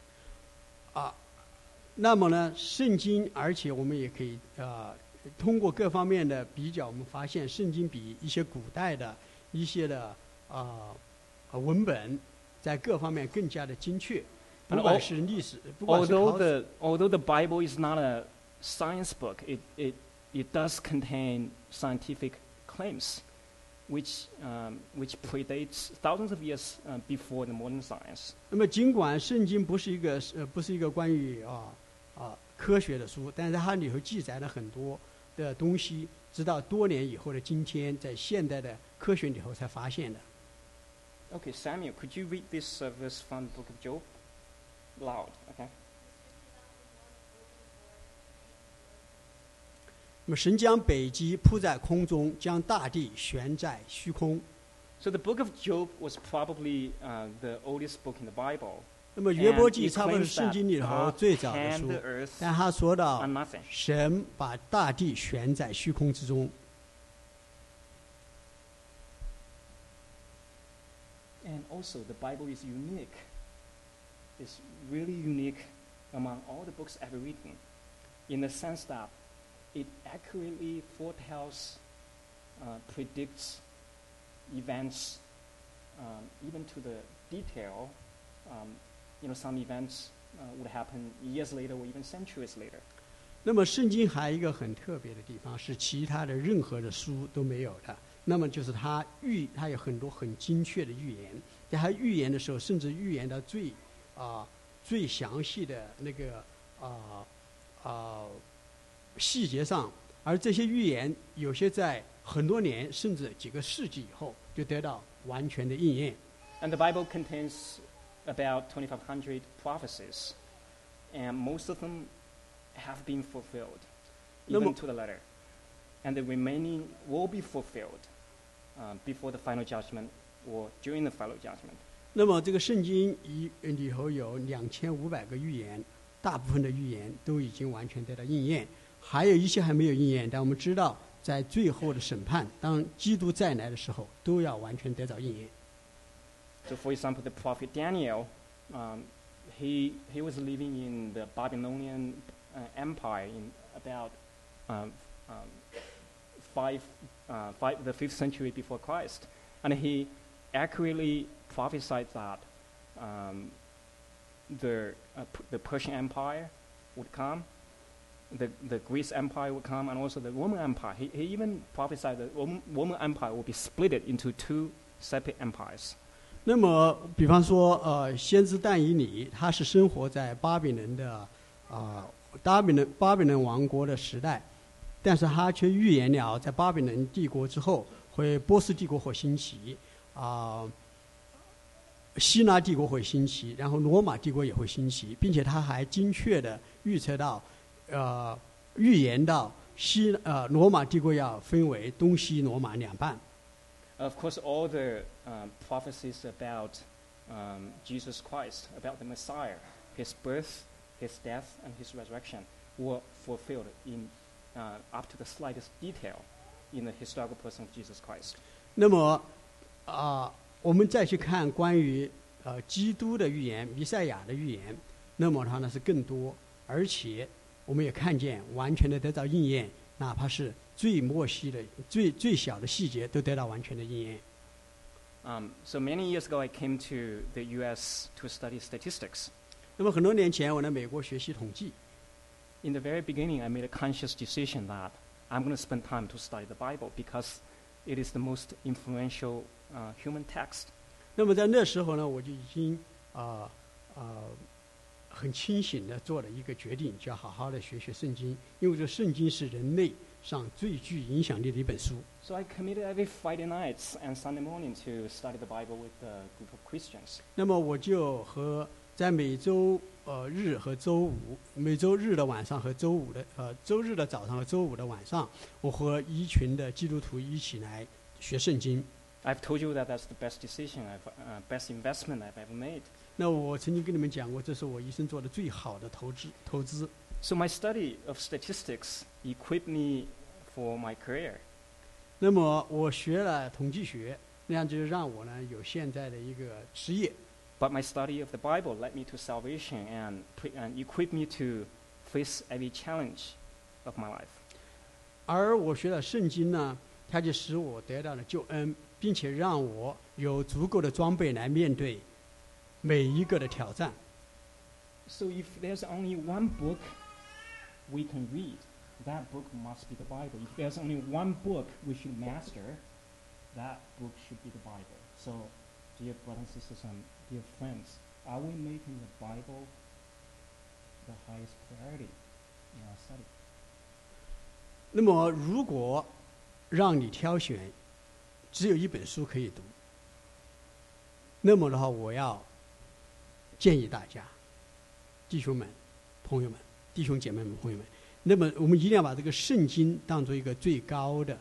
Speaker 2: 那么呢，圣经，而且我们也可以呃通过各方面的比较，我们发现圣经比一些古代的一些的啊、呃、文本在各方面更加的精确，
Speaker 1: And
Speaker 2: 不管
Speaker 1: al-
Speaker 2: 是历史，不管是
Speaker 1: Although
Speaker 2: 考
Speaker 1: the, although the Bible is not a science book, it, it, it does contain scientific claims which, um, which predates thousands of years uh, before the modern science.
Speaker 2: 那么，尽管圣经不是一个呃不是一个关于啊啊 科学的书，但是它里头记载了很多的东西，直到多年以后的今天，在现代的科学里头才发现的。
Speaker 1: Okay, Samuel, could you read this uh, verse from the book of Job? Loud, okay?
Speaker 2: 那么，神将北极铺在空中，将大地悬在虚空。
Speaker 1: So the book of Job was probably uh, the oldest book in the Bible.
Speaker 2: 那么，约伯
Speaker 1: And
Speaker 2: 记
Speaker 1: it
Speaker 2: 差不多是
Speaker 1: claims
Speaker 2: 圣经里
Speaker 1: that
Speaker 2: 头
Speaker 1: God
Speaker 2: 最早的
Speaker 1: hand
Speaker 2: 书
Speaker 1: the，earth
Speaker 2: 但他说到
Speaker 1: on nothing.
Speaker 2: 神把大地悬在虚空之中。
Speaker 1: And also, the Bible is unique. It's really unique among all the books ever written, in the sense that it accurately foretells, uh, predicts events, um, even to the detail. Um, you know, some events uh, would happen years later or even centuries later.
Speaker 2: 那么，圣经还有一个很特别的地方，是其他的任何的书都没有的。那么就是它预，它有很多很精确的预言，在它预言的时候，甚至预言到最啊、最详细的那个啊啊、细节上，而这些预言有些在很多年甚至几个世纪以后就得到完全的应验。
Speaker 1: And the Bible contains about 2,500 prophecies, and most of them have been fulfilled, even to the letter. And the remaining will be fulfilled um, before the final judgment or during the final judgment.
Speaker 2: 那么这个圣经一里头有两千五百个预言，大部分的预言都已经完全得到应验，还有一些还没有应验。但我们知道，在最后的审判，当基督再来的时候，都要完全得到应验。
Speaker 1: So, for example, the prophet Daniel, um, he, he was living in the Babylonian uh, Empire in about um, um, five, uh, five, the fifth century before Christ, and he accurately prophesied that um, the, uh, the Persian Empire would come, the, the Greece Empire would come, and also the Roman Empire. He, he even prophesied that Roman, Roman Empire would be split into two separate empires.
Speaker 2: 那么，比方说，呃，先知但以理，他是生活在巴比伦的啊、巴比伦巴比伦王国的时代，但是他却预言了在巴比伦帝国之后，会波斯帝国会兴起，啊、希腊帝国会兴起，然后罗马帝国也会兴起，并且他还精确的预测到，呃，预言到西呃罗马帝国要分为东西罗马两半。
Speaker 1: Of course, all the um, prophecies about um, Jesus Christ, about the Messiah, his birth, his death, and his resurrection, were fulfilled in uh, up to the slightest detail in the historical person of Jesus Christ.
Speaker 2: 那么，啊、我们再去看关于呃基督的预言、弥赛亚的预言，那么它呢是更多，而且我们也看见完全的得到应验，哪怕是 最末细的、最最小的细节都得到完全的应验。
Speaker 1: Um, so many years ago, I came to the U.S. to study statistics.
Speaker 2: 那么很多年前，我来美国学习统计。
Speaker 1: In the very beginning, I made a conscious decision that I'm going to spend time to study the Bible because it is the most influential uh, human text.
Speaker 2: 那么在那时候呢，我就已经啊啊、很清醒的做了一个决定，就要好好的学学圣经，因为这圣经是人类上最具影响力的一本书。
Speaker 1: So I committed every Friday nights and Sunday morning to study the Bible with a group of Christians.
Speaker 2: 那么我就和在每周呃日和周五，每周日的晚上和周五的呃周日的早上和周五的晚上，我和一群的基督徒一起来学圣经。
Speaker 1: I've told you that that's the best decision, I've, uh, best investment I've ever made.
Speaker 2: 那我曾经跟你们讲过，这是我一生做的最好的投资投资。
Speaker 1: So my study of statistics equipped me for my career.
Speaker 2: 那么我学了统计学，那样就让我呢有现在的一个职业。
Speaker 1: But my study of the Bible led me to salvation and, pre- and equipped me to face every challenge of my life.
Speaker 2: 而我学了圣经呢，它就使我得到了救恩，并且让我有足够的装备来面对每一个的挑战。
Speaker 1: So if there's only one book we can read, that book must be the Bible. If there's only one book we should master, that book should be the Bible. So, dear brothers and sisters and dear friends, are we making the Bible the highest priority in our study?
Speaker 2: 那么，如果让你挑选，只有一本书可以读，那么的话，我要建议大家，弟兄们、朋友们、 弟兄姐妹们、朋友们，那么我们一定要把这个圣经当做一个最高的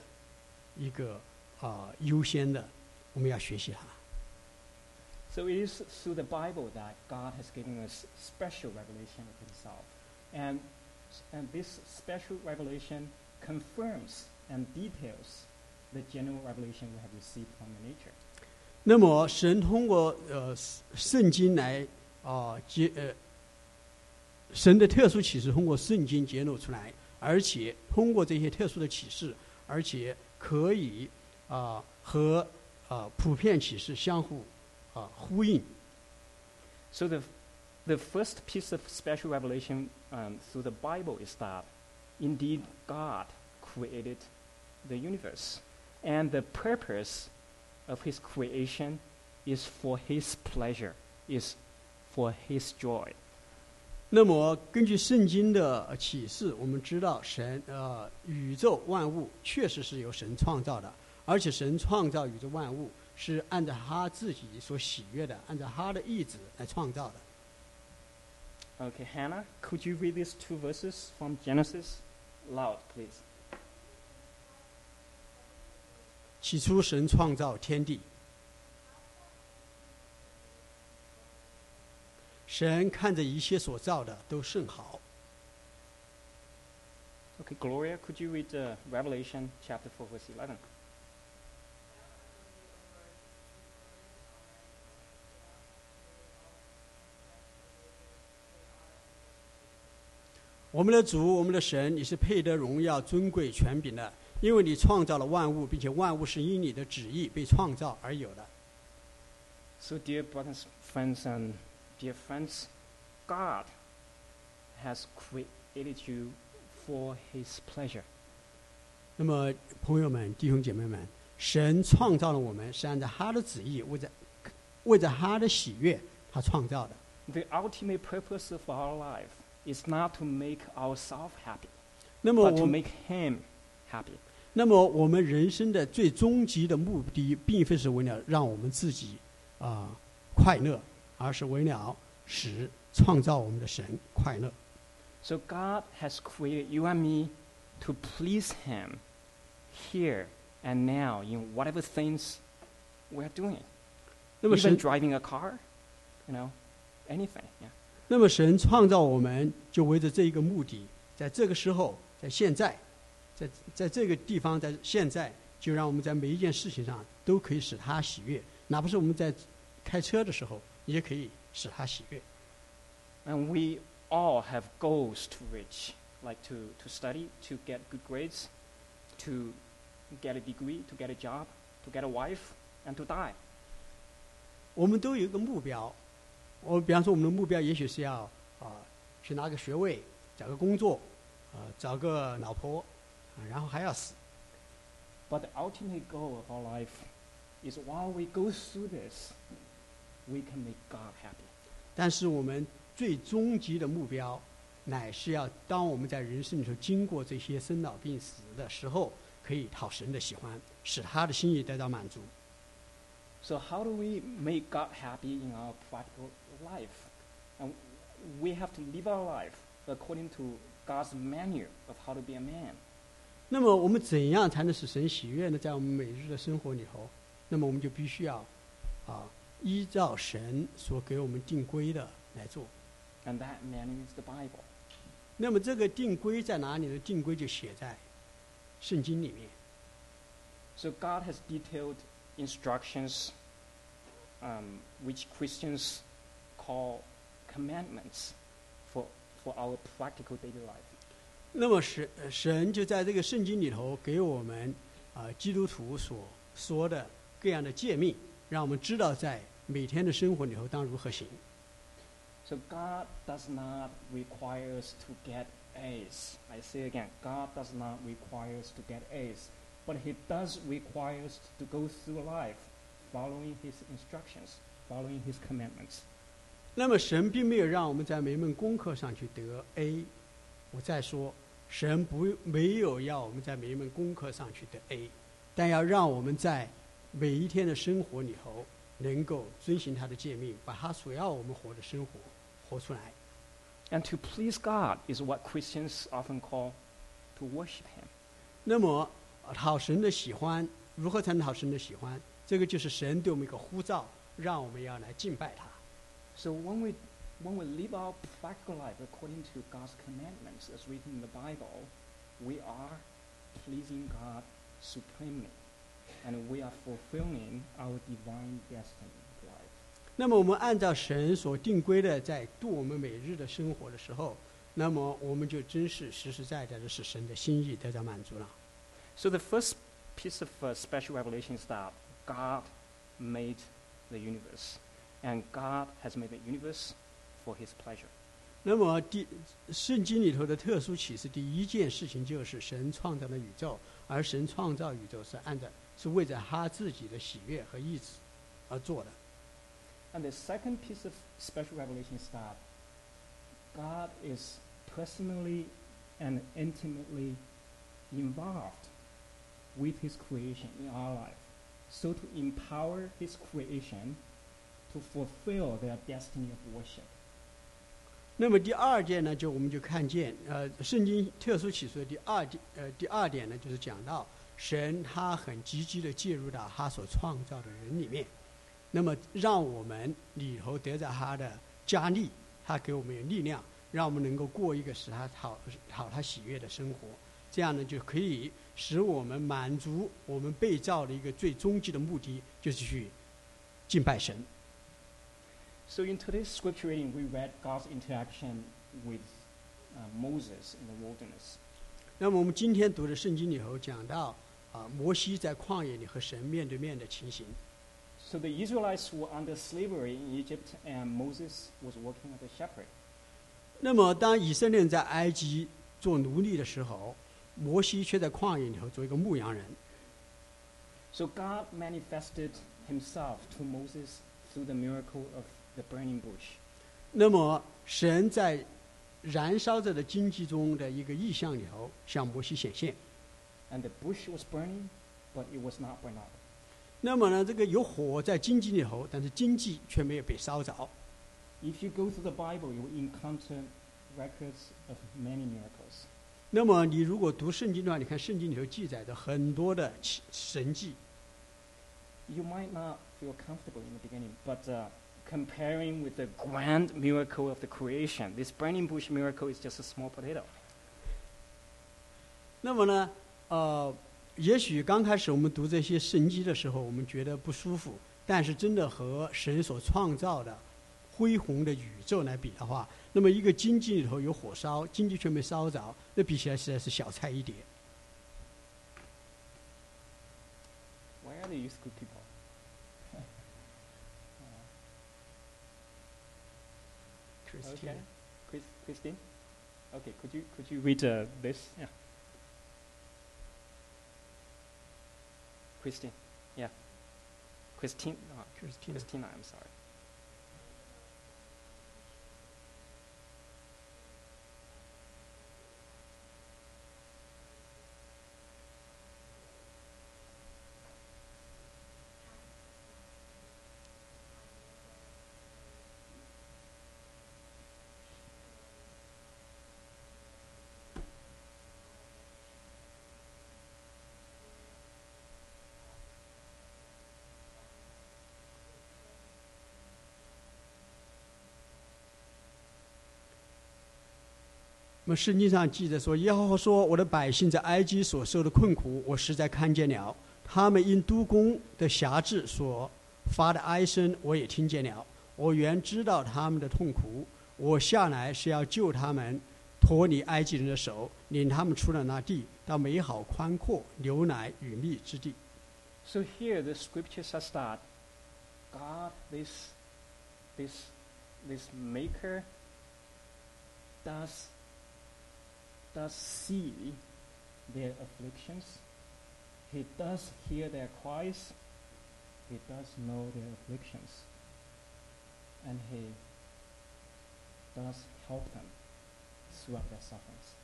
Speaker 2: 一个啊、优先的，我们要学习它。
Speaker 1: So it is through the Bible that God has given us special revelation of Himself. And, and this special revelation confirms and details the general revelation we have received from the nature.
Speaker 2: 那么，神通过呃圣经来啊接呃神的特殊启示通过圣经揭露出来，而且通过这些特殊的启示，而且可以啊、和啊、普遍启示相互啊、呼应。
Speaker 1: So the, the first piece of special revelation um, through the Bible is that indeed God created the universe. And the purpose of His creation is for His pleasure, is for His joy.
Speaker 2: 那么，根据圣经的呃启示，我们知道神呃宇宙万物确实是由神创造的，而且神创造宇宙万物是按照他自己所喜悦的，按照他的意志来创造的。
Speaker 1: Okay, Hannah, could you read these two verses from Genesis? Loud, please.
Speaker 2: 起初，神创造天地，神看着一切所造的都甚好。
Speaker 1: Okay, Gloria, could you read uh, Revelation chapter 4, verse 11?
Speaker 2: 我们的主，我们的神，你是配得荣耀、尊贵、权柄的，因为你创造了万物，并且万物是因你的旨意被创造而有的。
Speaker 1: So, dear brothers, friends, and dear friends, God has created you for His pleasure.
Speaker 2: 那么，朋友们、弟兄姐妹们，神创造了我们，是按照他的旨意，为着为着他的喜悦，他创造的。
Speaker 1: The ultimate purpose of our life is not to make ourselves happy,
Speaker 2: 那么
Speaker 1: but
Speaker 2: 我
Speaker 1: to
Speaker 2: 们
Speaker 1: make Him happy.
Speaker 2: 那么我们人生的最终极的目的，并非是为了让我们自己啊、快乐， 而是为了使创造我们的神快乐。
Speaker 1: So, God has created you and me to please Him here and now in whatever things we're doing.
Speaker 2: 那么
Speaker 1: Even
Speaker 2: 神
Speaker 1: ，driving a car, you know, anything. Yeah.
Speaker 2: 那么神创造我们，就为着这一个目的，在这个时候，在现在，在在这个地方，在现在，就让我们在每一件事情上都可以使他喜悦，哪怕是我们在开车的时候，也可以使他喜悦。
Speaker 1: And we all have goals to reach, like to, to study, to get good grades, to get a degree, to get a job, to get a wife, and to die.
Speaker 2: 我们都有一个目标。我比方说，我们的目标也许是要啊去拿个学位，找个工作，啊找个老婆，啊然后还要死。
Speaker 1: But the ultimate goal of our life is while we go through this, we can make God happy.
Speaker 2: 但是我们最终极的目标，乃是要当我们在人生里头经过这些生老病死的时候，可以讨神的喜欢，使他的心意得到满足。
Speaker 1: So how do we make God happy in our practical life? And we have to live our life according to God's menu of how to be a man.
Speaker 2: 那么我们怎样才能使神喜悦呢？在我们每日的生活里头，那么我们就必须要啊 依照神所给我们定规的来做。
Speaker 1: And that menu is the Bible.
Speaker 2: 那么这个定规在哪里呢？定规就写在圣经里面。
Speaker 1: So God has detailed instructions um, which Christians call commandments for, for our practical daily life.
Speaker 2: 那么神呃神就在这个圣经里头给我们啊、基督徒所说的各样的诫命，让我们知道在每天的生活里头当如何行。
Speaker 1: So God does not require us to get A's. I say again, God does not require us to get A's, but He does require us to go through life following His instructions, following His commandments.
Speaker 2: 那么神并没有让我们在每一门功课上去得 A。我再说，神不没有要我们在每一门功课上去得 A，但要让我们在每一天的生活里头能够遵循他的诫命，把他所要我们活的生活活出来。
Speaker 1: And to please God is what Christians often call to worship Him.
Speaker 2: 那么呃讨神的喜欢，如何才能讨神的喜欢？这个就是神对我们一个呼召，让我们要来敬拜他。
Speaker 1: So when we when we live our practical life according to God's commandments as written in the Bible, we are pleasing God supremely, and we are fulfilling our divine destiny of life.
Speaker 2: 那么我们按照神所定规的在度我们每日的生活的时候，那么我们就真是实实在在的使神的心意得到满足了。
Speaker 1: So the first piece of uh, special revelation is that God made the universe, and God has made the universe for His pleasure.
Speaker 2: 那么第圣经里头的特殊启示，第一件事情就是神创造了宇宙，而神创造宇宙是按照 是为着他自己的喜悦和意志而做的。
Speaker 1: And the second piece of special revelation is that God is personally and intimately involved with His creation in our life, so to empower His creation to fulfill their destiny of worship.
Speaker 2: 那么第二件呢，就我们就看见，呃，圣经特殊启示的第二点，呃，第二点呢，就是讲到 神他很积极的介入到他所创造的人里面，那么让我们里头得到他的加力，他给我们有力量，让我们能够过一个使他讨讨他喜悦的生活，这样呢就可以使我们满足我们被造的一个最终极的目的，就是去敬拜神。
Speaker 1: So in today's scripture reading, we read God's interaction with uh, Moses in the wilderness.
Speaker 2: 那么我们今天读的圣经里头讲到，啊，摩西在旷野里和神面对面的情形。
Speaker 1: So the Israelites were under slavery in Egypt, and Moses was working as a shepherd.
Speaker 2: 那么当以色列人在埃及做奴隶的时候，摩西却在旷野里头做一个牧羊人。
Speaker 1: So God manifested himself to Moses through the miracle of the burning bush.
Speaker 2: 那么神在燃烧着的荆棘中的一个意象里头向摩西显现。
Speaker 1: And the bush was burning, but it was not burned up.
Speaker 2: 那么呢，这个有火在荆棘里头，但是荆棘却没有被烧着。
Speaker 1: If you go through the Bible, you will encounter records of many miracles.
Speaker 2: 那么你如果读圣经的话，你看圣经里头记载着很多的神迹。
Speaker 1: You might not feel comfortable in the beginning, but uh, comparing with the grand miracle of the creation, this burning bush miracle is just a small potato.
Speaker 2: 那么呢，呃，也许刚开始我们读这些神迹的时候，我们觉得不舒服，但是真的和神所创造的恢宏的宇宙来比的话，那么一个荆棘里头有火烧，荆棘却没烧着，那比起来实在是小菜一碟。
Speaker 1: Where are the youth group people? Okay. Chris, Christine? Okay, could you, could you read uh, this? Yeah. Christine, yeah. Christine, uh,
Speaker 2: Christina
Speaker 1: Christina, I'm sorry.
Speaker 2: 那么圣经上记着说，耶和华说：“我的百姓在埃及所受的困苦，我实在看见了；他们因督工的辖制所发的哀声，我也听见了。我原知道他们的痛苦，我下来是要救他们，脱离埃及人的手，领他们出了那地，到美好宽阔、牛奶与蜜之地。
Speaker 1: So here the scripture says that God, this, this, this maker, does, does see their afflictions. He does hear their cries. He does know their afflictions. And he does help them throughout their sufferings.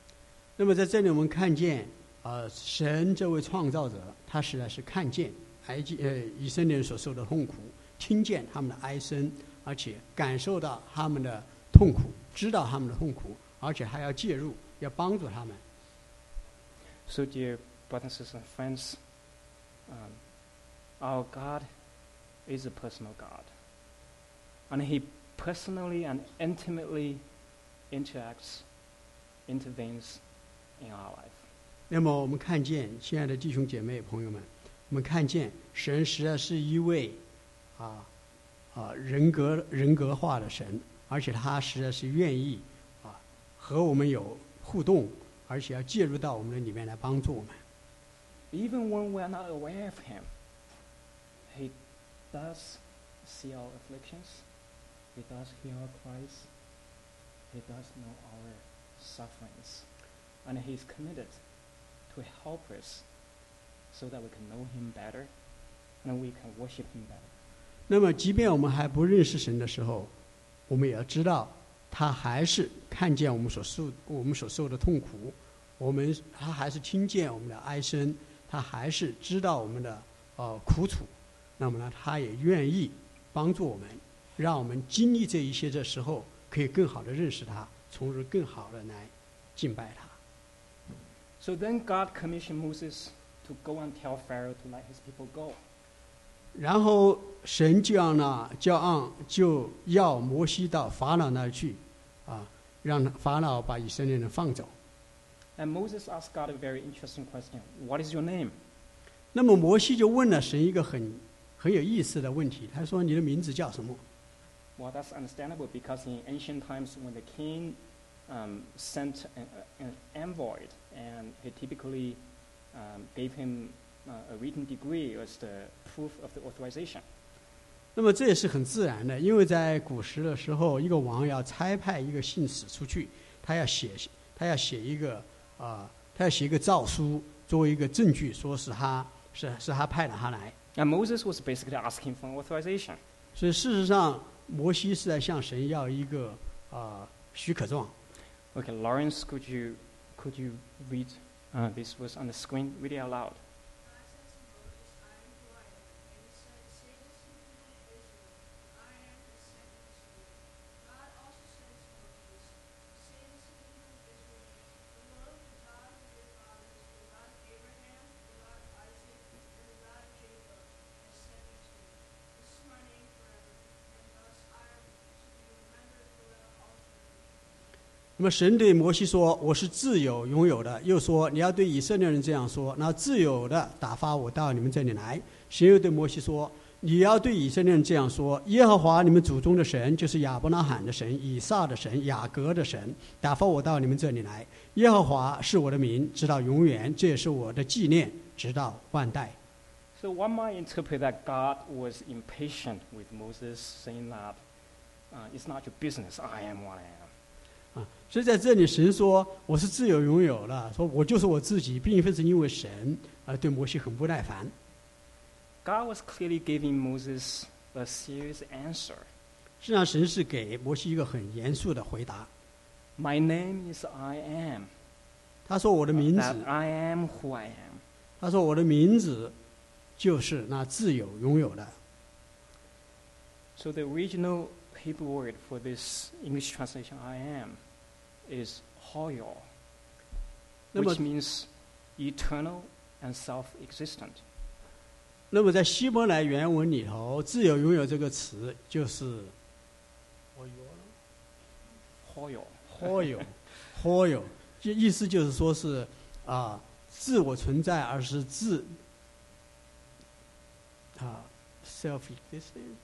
Speaker 2: 那么在这里我们看见，啊、神这位创造者，他实在是看见埃及呃以色列人所受的痛苦，听见他们的哀声，而且感受到他们的痛苦，知道他们的痛苦，而且还要介入，要帮助他们。
Speaker 1: So, dear brothers and friends, um, our God is a personal God. And He personally and intimately interacts, intervenes in our life.
Speaker 2: 那么我们看见，亲爱的弟兄姐妹朋友们，我们看见神实在是一位啊啊人格人格化的神，而且他实在是愿意啊和我们有 互动，而且要介入到我们的里面来帮助我们。
Speaker 1: Even when we're not aware of Him, He does see our afflictions, He does hear our cries, He does know our sufferings, and He's committed to help us so that we can know Him better and we can worship Him better.
Speaker 2: 那么，即便我们还不认识神的时候，我们也要知道， 他还是看见我们所受我们所受的痛苦，我们他还是听见我们的哀声，他还是知道我们的呃苦楚。那么呢，他也愿意帮助我们，让我们经历这一些的时候，可以更好的认识他，从而更好的来敬拜他。
Speaker 1: So then God commissioned Moses to go and tell Pharaoh to let his people go.
Speaker 2: 然后神就让呢，就按就要摩西到法老那儿去，啊，让法老把以色列人放走。
Speaker 1: And Moses asked God a very interesting question What is your name?
Speaker 2: 那么摩西就问了神一个很很有意思的问题，他说：“你的名字叫什么
Speaker 1: Well, that's understandable because in ancient times, when the king um, sent an, an envoy, and he typically um, gave him uh, a written degree as the proof of the authorization.？”
Speaker 2: 那么这也是很自然的，因为在古时的时候，一个王要差派一个信使出去，他要写他要写一个啊、他要写一个诏书作为一个证据，说是他是是他派了他来。
Speaker 1: And Moses was basically asking for an authorization.
Speaker 2: 所以事实上，摩西是在向神要一个啊、许可状。
Speaker 1: Okay, Lawrence, could you, could you read uh, this verse on the screen? Read it
Speaker 2: 那么神对摩西说：“我是自由拥有的。”又说：“你要对以色列人这样说。那自由的打发我到你们这里来。”神又对摩西说：“你要对以色列人这样说：耶和华你们祖宗的神，就是亚伯拉罕的神、以撒的神、雅各的神，打发我到你们这里来。耶和华是我的名，直到永远，这也是我的纪念，直到万代。”
Speaker 1: So one might interpret that God was impatient with Moses, saying that uh, it's not your business. I am what I am.
Speaker 2: 啊，所以在这里，神说我是自由拥有的，说我就是我自己，并非是因为神而对摩西很不耐烦。
Speaker 1: God was clearly giving Moses a serious answer.
Speaker 2: 实际上，神是给摩西一个很严肃的回答。
Speaker 1: My name is I am.
Speaker 2: 他说：“我的名
Speaker 1: That
Speaker 2: 字，
Speaker 1: I am who I am.
Speaker 2: 他说我的名字就是那自由拥有的。
Speaker 1: So the original Hebrew word for this English translation I am Is hoyo,
Speaker 2: 那么
Speaker 1: which，means eternal and self-existent.
Speaker 2: 那么在希伯来原文里头，‘自由拥有’这个词就是我有
Speaker 1: Hoyo.
Speaker 2: 或有，或有，就意思就是说是啊，自我存在，而是自啊 self-existent，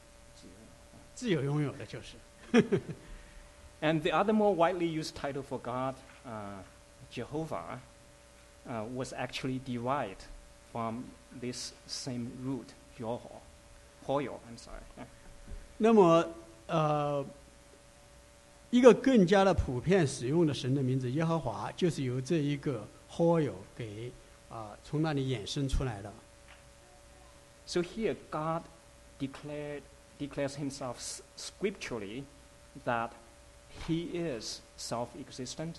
Speaker 2: 自由拥有的就是。
Speaker 1: And the other more widely used title for God, uh, Jehovah, uh, was actually derived from this same root, Yoho. Hoyo, I'm sorry. Yeah.
Speaker 2: 那么呃，一个更加的普遍使用的神的名字耶和华，就是由这一个或有给啊、从那里衍生出来的。
Speaker 1: So here, God declared, declares himself s- scripturally that he is self-existent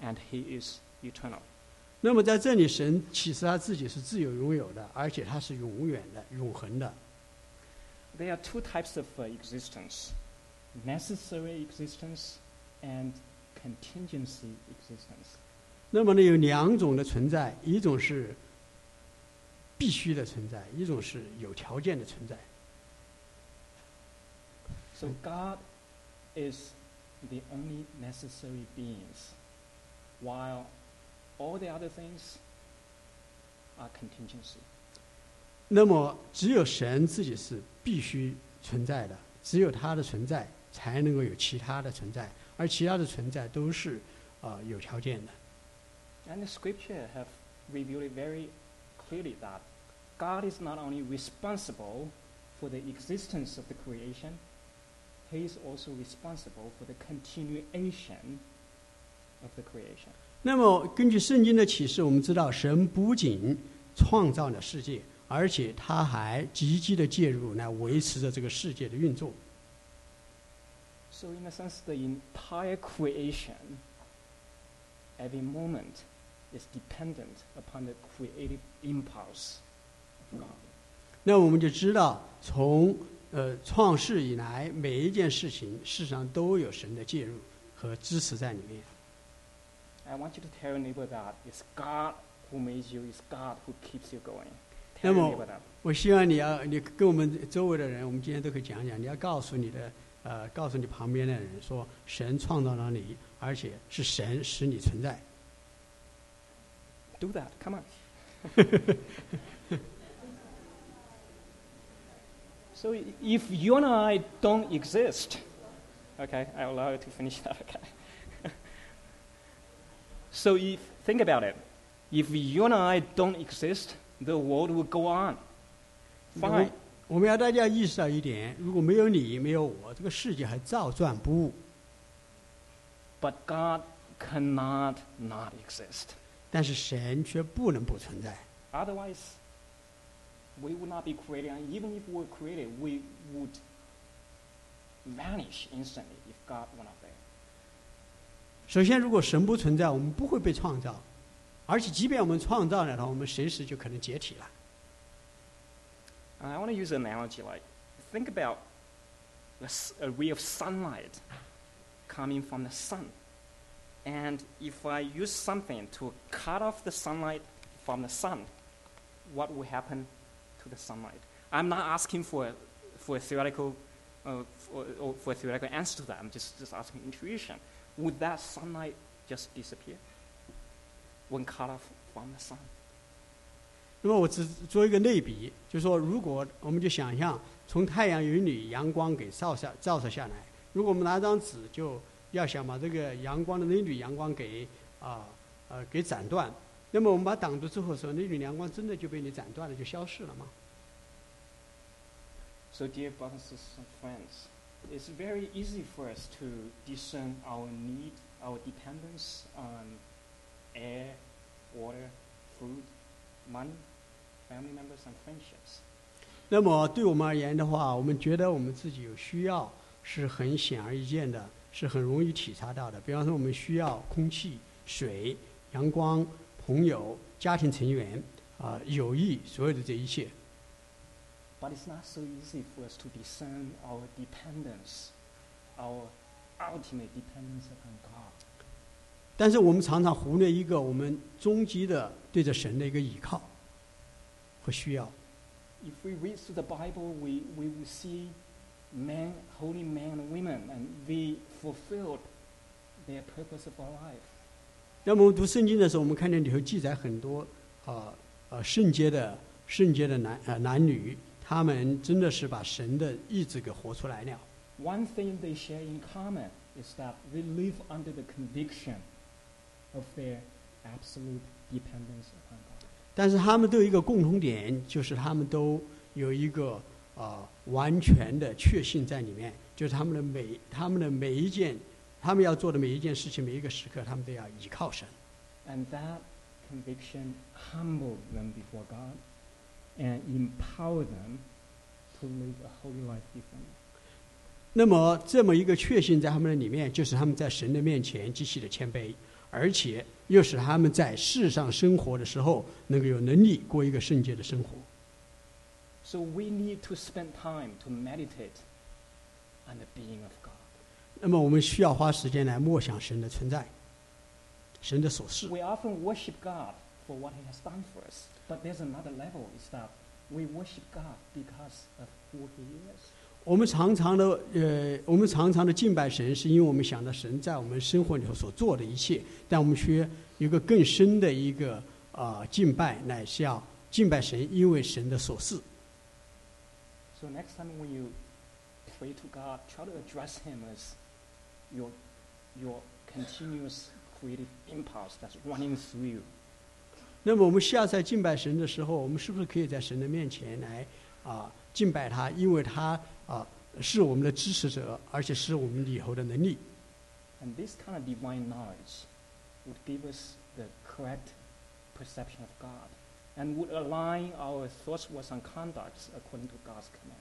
Speaker 1: and he is eternal.
Speaker 2: 那么在这里，神启示他自己是自由拥有的，而且他是永远的、永恒的。
Speaker 1: There are two types of uh, existence, necessary existence and contingency existence.
Speaker 2: 那么呢，有两种的存在，一种是必须的存在，一种是有条件的存在。
Speaker 1: So God is the only necessary beings, while all the other things are contingency.
Speaker 2: 那么，只有神自己是必须存在的，只有他的存在才能够有其他的存在，而其他的存在都是啊、呃有条件的。
Speaker 1: And the scripture have revealed it very clearly that God is not only responsible for the existence of the creation, He is also responsible for the continuation of the creation.
Speaker 2: 那么，根据圣经的启示，我们知道神不仅创造了世界，而且他还积极的介入来维持着这个世界的运作。
Speaker 1: So, in a sense, the entire creation, every moment, is dependent upon the creative impulse of God.
Speaker 2: 那我们就知道，从 呃创世以来，每一件事情事实上都有神的介入和支持在里面。
Speaker 1: I want you to tell your neighbor that it's God who made you, it's God who keeps you going. Neighbor that.
Speaker 2: 我希望你要，你跟我们周围的人，我们今天都可以讲讲，你要告诉你的，呃，告诉你旁边的人说，神创造了你，而且是神使你存在。
Speaker 1: Do that. Come on. so i- if you and I don't exist, okay, I allow you to finish that. Okay. so if think about it, if you and I don't exist, the world will go on.
Speaker 2: 我
Speaker 1: Fine.
Speaker 2: 们我们要大家意识到一点：如果没有你，没有我，这个世界还照转不误。
Speaker 1: But God cannot not exist.
Speaker 2: 但是神却不能不存在。
Speaker 1: Otherwise, we would not be created. And even if we were created, we would vanish instantly if God were not there.
Speaker 2: 首先，如果神不存在，我们不会被创造；而且，即便我们创造了它，我们随时就可能解体了。
Speaker 1: And I want to use an analogy like think about a, s- a ray of sunlight coming from the sun. And if I use something to cut off the sunlight from the sun, what will happen to the sunlight? I'm not asking for a, for a theoretical uh, for, or for a theoretical answer to that. I'm just, just asking intuition. Would that sunlight just disappear when cut off from the sun?
Speaker 2: 那么，我只做一个类比，就是说，如果我们就想象从太阳有一缕阳光给照下照射下来，如果我们拿张纸，就要想把这个阳光的那缕阳光给啊呃给斩断， 那么我们把它挡住之后的时候，那缕阳光真的就被你斩断了，就消失了吗
Speaker 1: ？So, dear brothers and friends, it's very easy for us to discern our need, our dependence on air, water, food, money, family members, and friendships.
Speaker 2: 那么对我们而言的话，我们觉得我们自己有需要是很显而易见的，是很容易体察到的。比方说，我们需要空气、水、阳光、朋友、家庭成员啊、友谊，所有的这一切。
Speaker 1: But it's not so easy for us to discern our dependence, our ultimate dependence upon God.
Speaker 2: 但是我们常常忽略一个我们终极的对着神的一个依靠和需要。
Speaker 1: If we read through the Bible, we, we will see men, holy men and women, and they fulfilled their purpose of our life.
Speaker 2: 那么我们读圣经的时候，我们看见里头记载很多啊呃圣洁的圣洁的男呃男女，他们真的是把神的意志给活出来了。
Speaker 1: One thing they share in common is that they live under the conviction of their absolute dependence upon God.
Speaker 2: 但是他们都有一个共同点，就是他们都有一个啊、完全的确信在里面，就是他们的每他们的每一件，他们要做的每一件事情，每一个时刻，他们都要依靠神。
Speaker 1: And that conviction humbled them before God and empowered them to live a holy life Him.
Speaker 2: 那么这么一个确信在他们的里面，就是他们在神的面前极其的谦卑，而且又使他们在世上生活的时候能够有能力过一个圣洁的生活。
Speaker 1: So we need to spend time to meditate on the being of God.
Speaker 2: 那么我们需要花时间来默想神的存在，神的所事。
Speaker 1: We often worship God for what He has done for us, but there's another level is that we worship God because of who He is.
Speaker 2: 我们常常的呃，我们常常的敬拜神，是因为我们想到神在我们生活里头所做的一切，但我们需要有一个更深的一个啊、敬拜，乃是要敬拜神，因为神的所事。
Speaker 1: So next time when you pray to God, try to address Him as your, your continuous creative impulse that's running through you.
Speaker 2: 那么我们下次在敬拜神的时候，我们是不是可以在神的面前来啊、敬拜他？因为他啊、是我们的支持者，而且是我们以后的能力。
Speaker 1: And this kind of divine knowledge would give us the correct perception of God and would align our thoughts, words, and conducts according to God's commandments.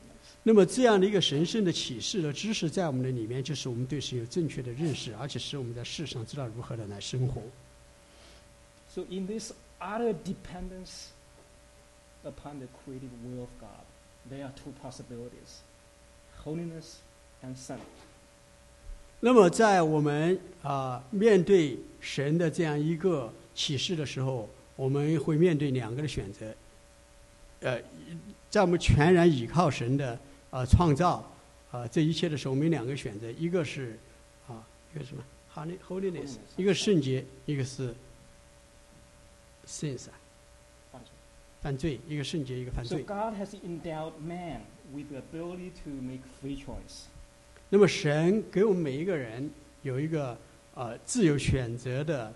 Speaker 2: 那么这样的一个神圣的启示的知识在我们的里面，就是我们对神有正确的认识，而且使我们在世上知道如何的来生活。
Speaker 1: So in this utter dependence upon the creative will of God, there are two possibilities, holiness and sin.
Speaker 2: 那么在我们啊、面对神的这样一个启示的时候，我们会面对两个的选择。呃，在我们全然倚靠神的啊、创造啊、这一切的时候，我们有两个选择，一个是啊、一个什么 holy
Speaker 1: holiness，Holiness
Speaker 2: 一个圣洁，一个是 sins 啊犯罪，一个圣洁，一个犯罪
Speaker 1: So
Speaker 2: 罪。
Speaker 1: God has endowed man with the ability to make free choice.
Speaker 2: 那么神给我们每一个人有一个呃自由选择的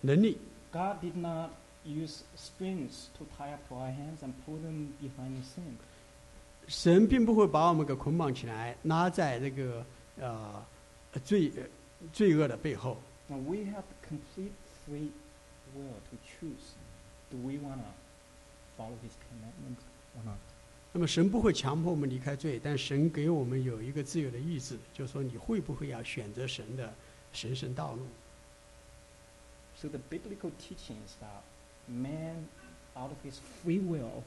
Speaker 2: 能力。
Speaker 1: God did not use strings to tie up to our hands and pull them behind the sin.
Speaker 2: 神并不会把我们给捆绑起来，拉在这个呃罪呃罪恶的背后。
Speaker 1: Now we have complete free will to choose. Do we want to follow His commandment or not?
Speaker 2: 那么神不会强迫我们离开罪，但神给我们有一个自由的意志，就是说你会不会要选择神的神圣道路。
Speaker 1: So the biblical teaching is that man, out of his free will,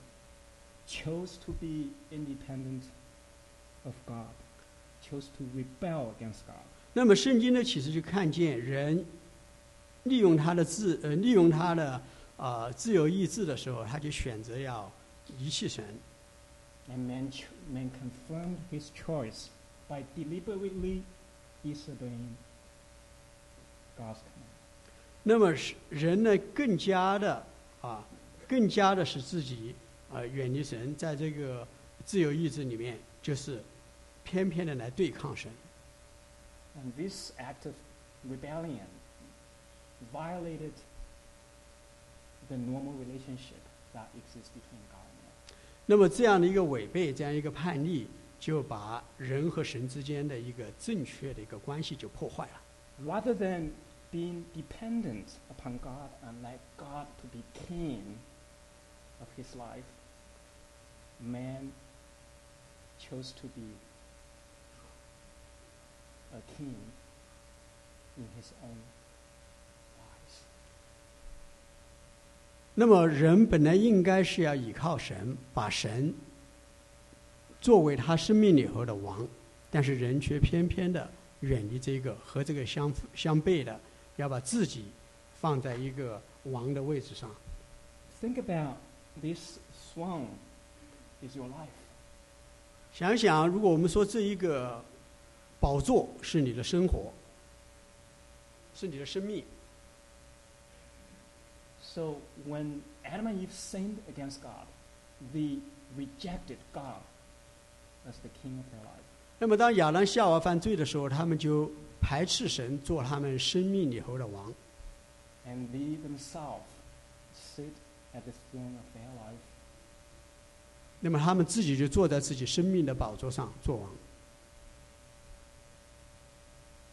Speaker 1: Chose to be independent of God, chose to rebel against God.
Speaker 2: 那么圣经的启示就看见人利用他的自呃利用他的啊、呃自由意志的时候，他就选择要离弃神。
Speaker 1: And man confirmed his choice by deliberately disobeying God's command.
Speaker 2: 那么是人呢，更加的啊，更加的使自己啊远离神，在这个自由意志里面，就是偏偏的来对抗神。
Speaker 1: And this act of rebellion violated the normal relationship that exists between God and man.
Speaker 2: 那么这样的一个违背，这样一个叛逆，就把人和神之间的一个正确的一个关系就破坏了。
Speaker 1: Rather than being dependent upon God and let God to be king of his life, man chose to be a king in his own lives.
Speaker 2: 那么人本来应该是要依靠神，把神作为他生命里头的王，但是人却偏偏的远离这个和这个相相悖的，要把自己放在一个王的位置上。
Speaker 1: Think about this throne is your life.
Speaker 2: 想想，如果我们说这一个宝座是你的生活，是你的生命，
Speaker 1: So when Adam and Eve sinned against God, they rejected God as the king of their life.
Speaker 2: 那么当亚当夏娃犯罪的时候，他们就排斥神做他们生命里头的王。
Speaker 1: And they themselves sit at the throne of their life.
Speaker 2: 那么他们自己就坐在自己生命的宝座上做王。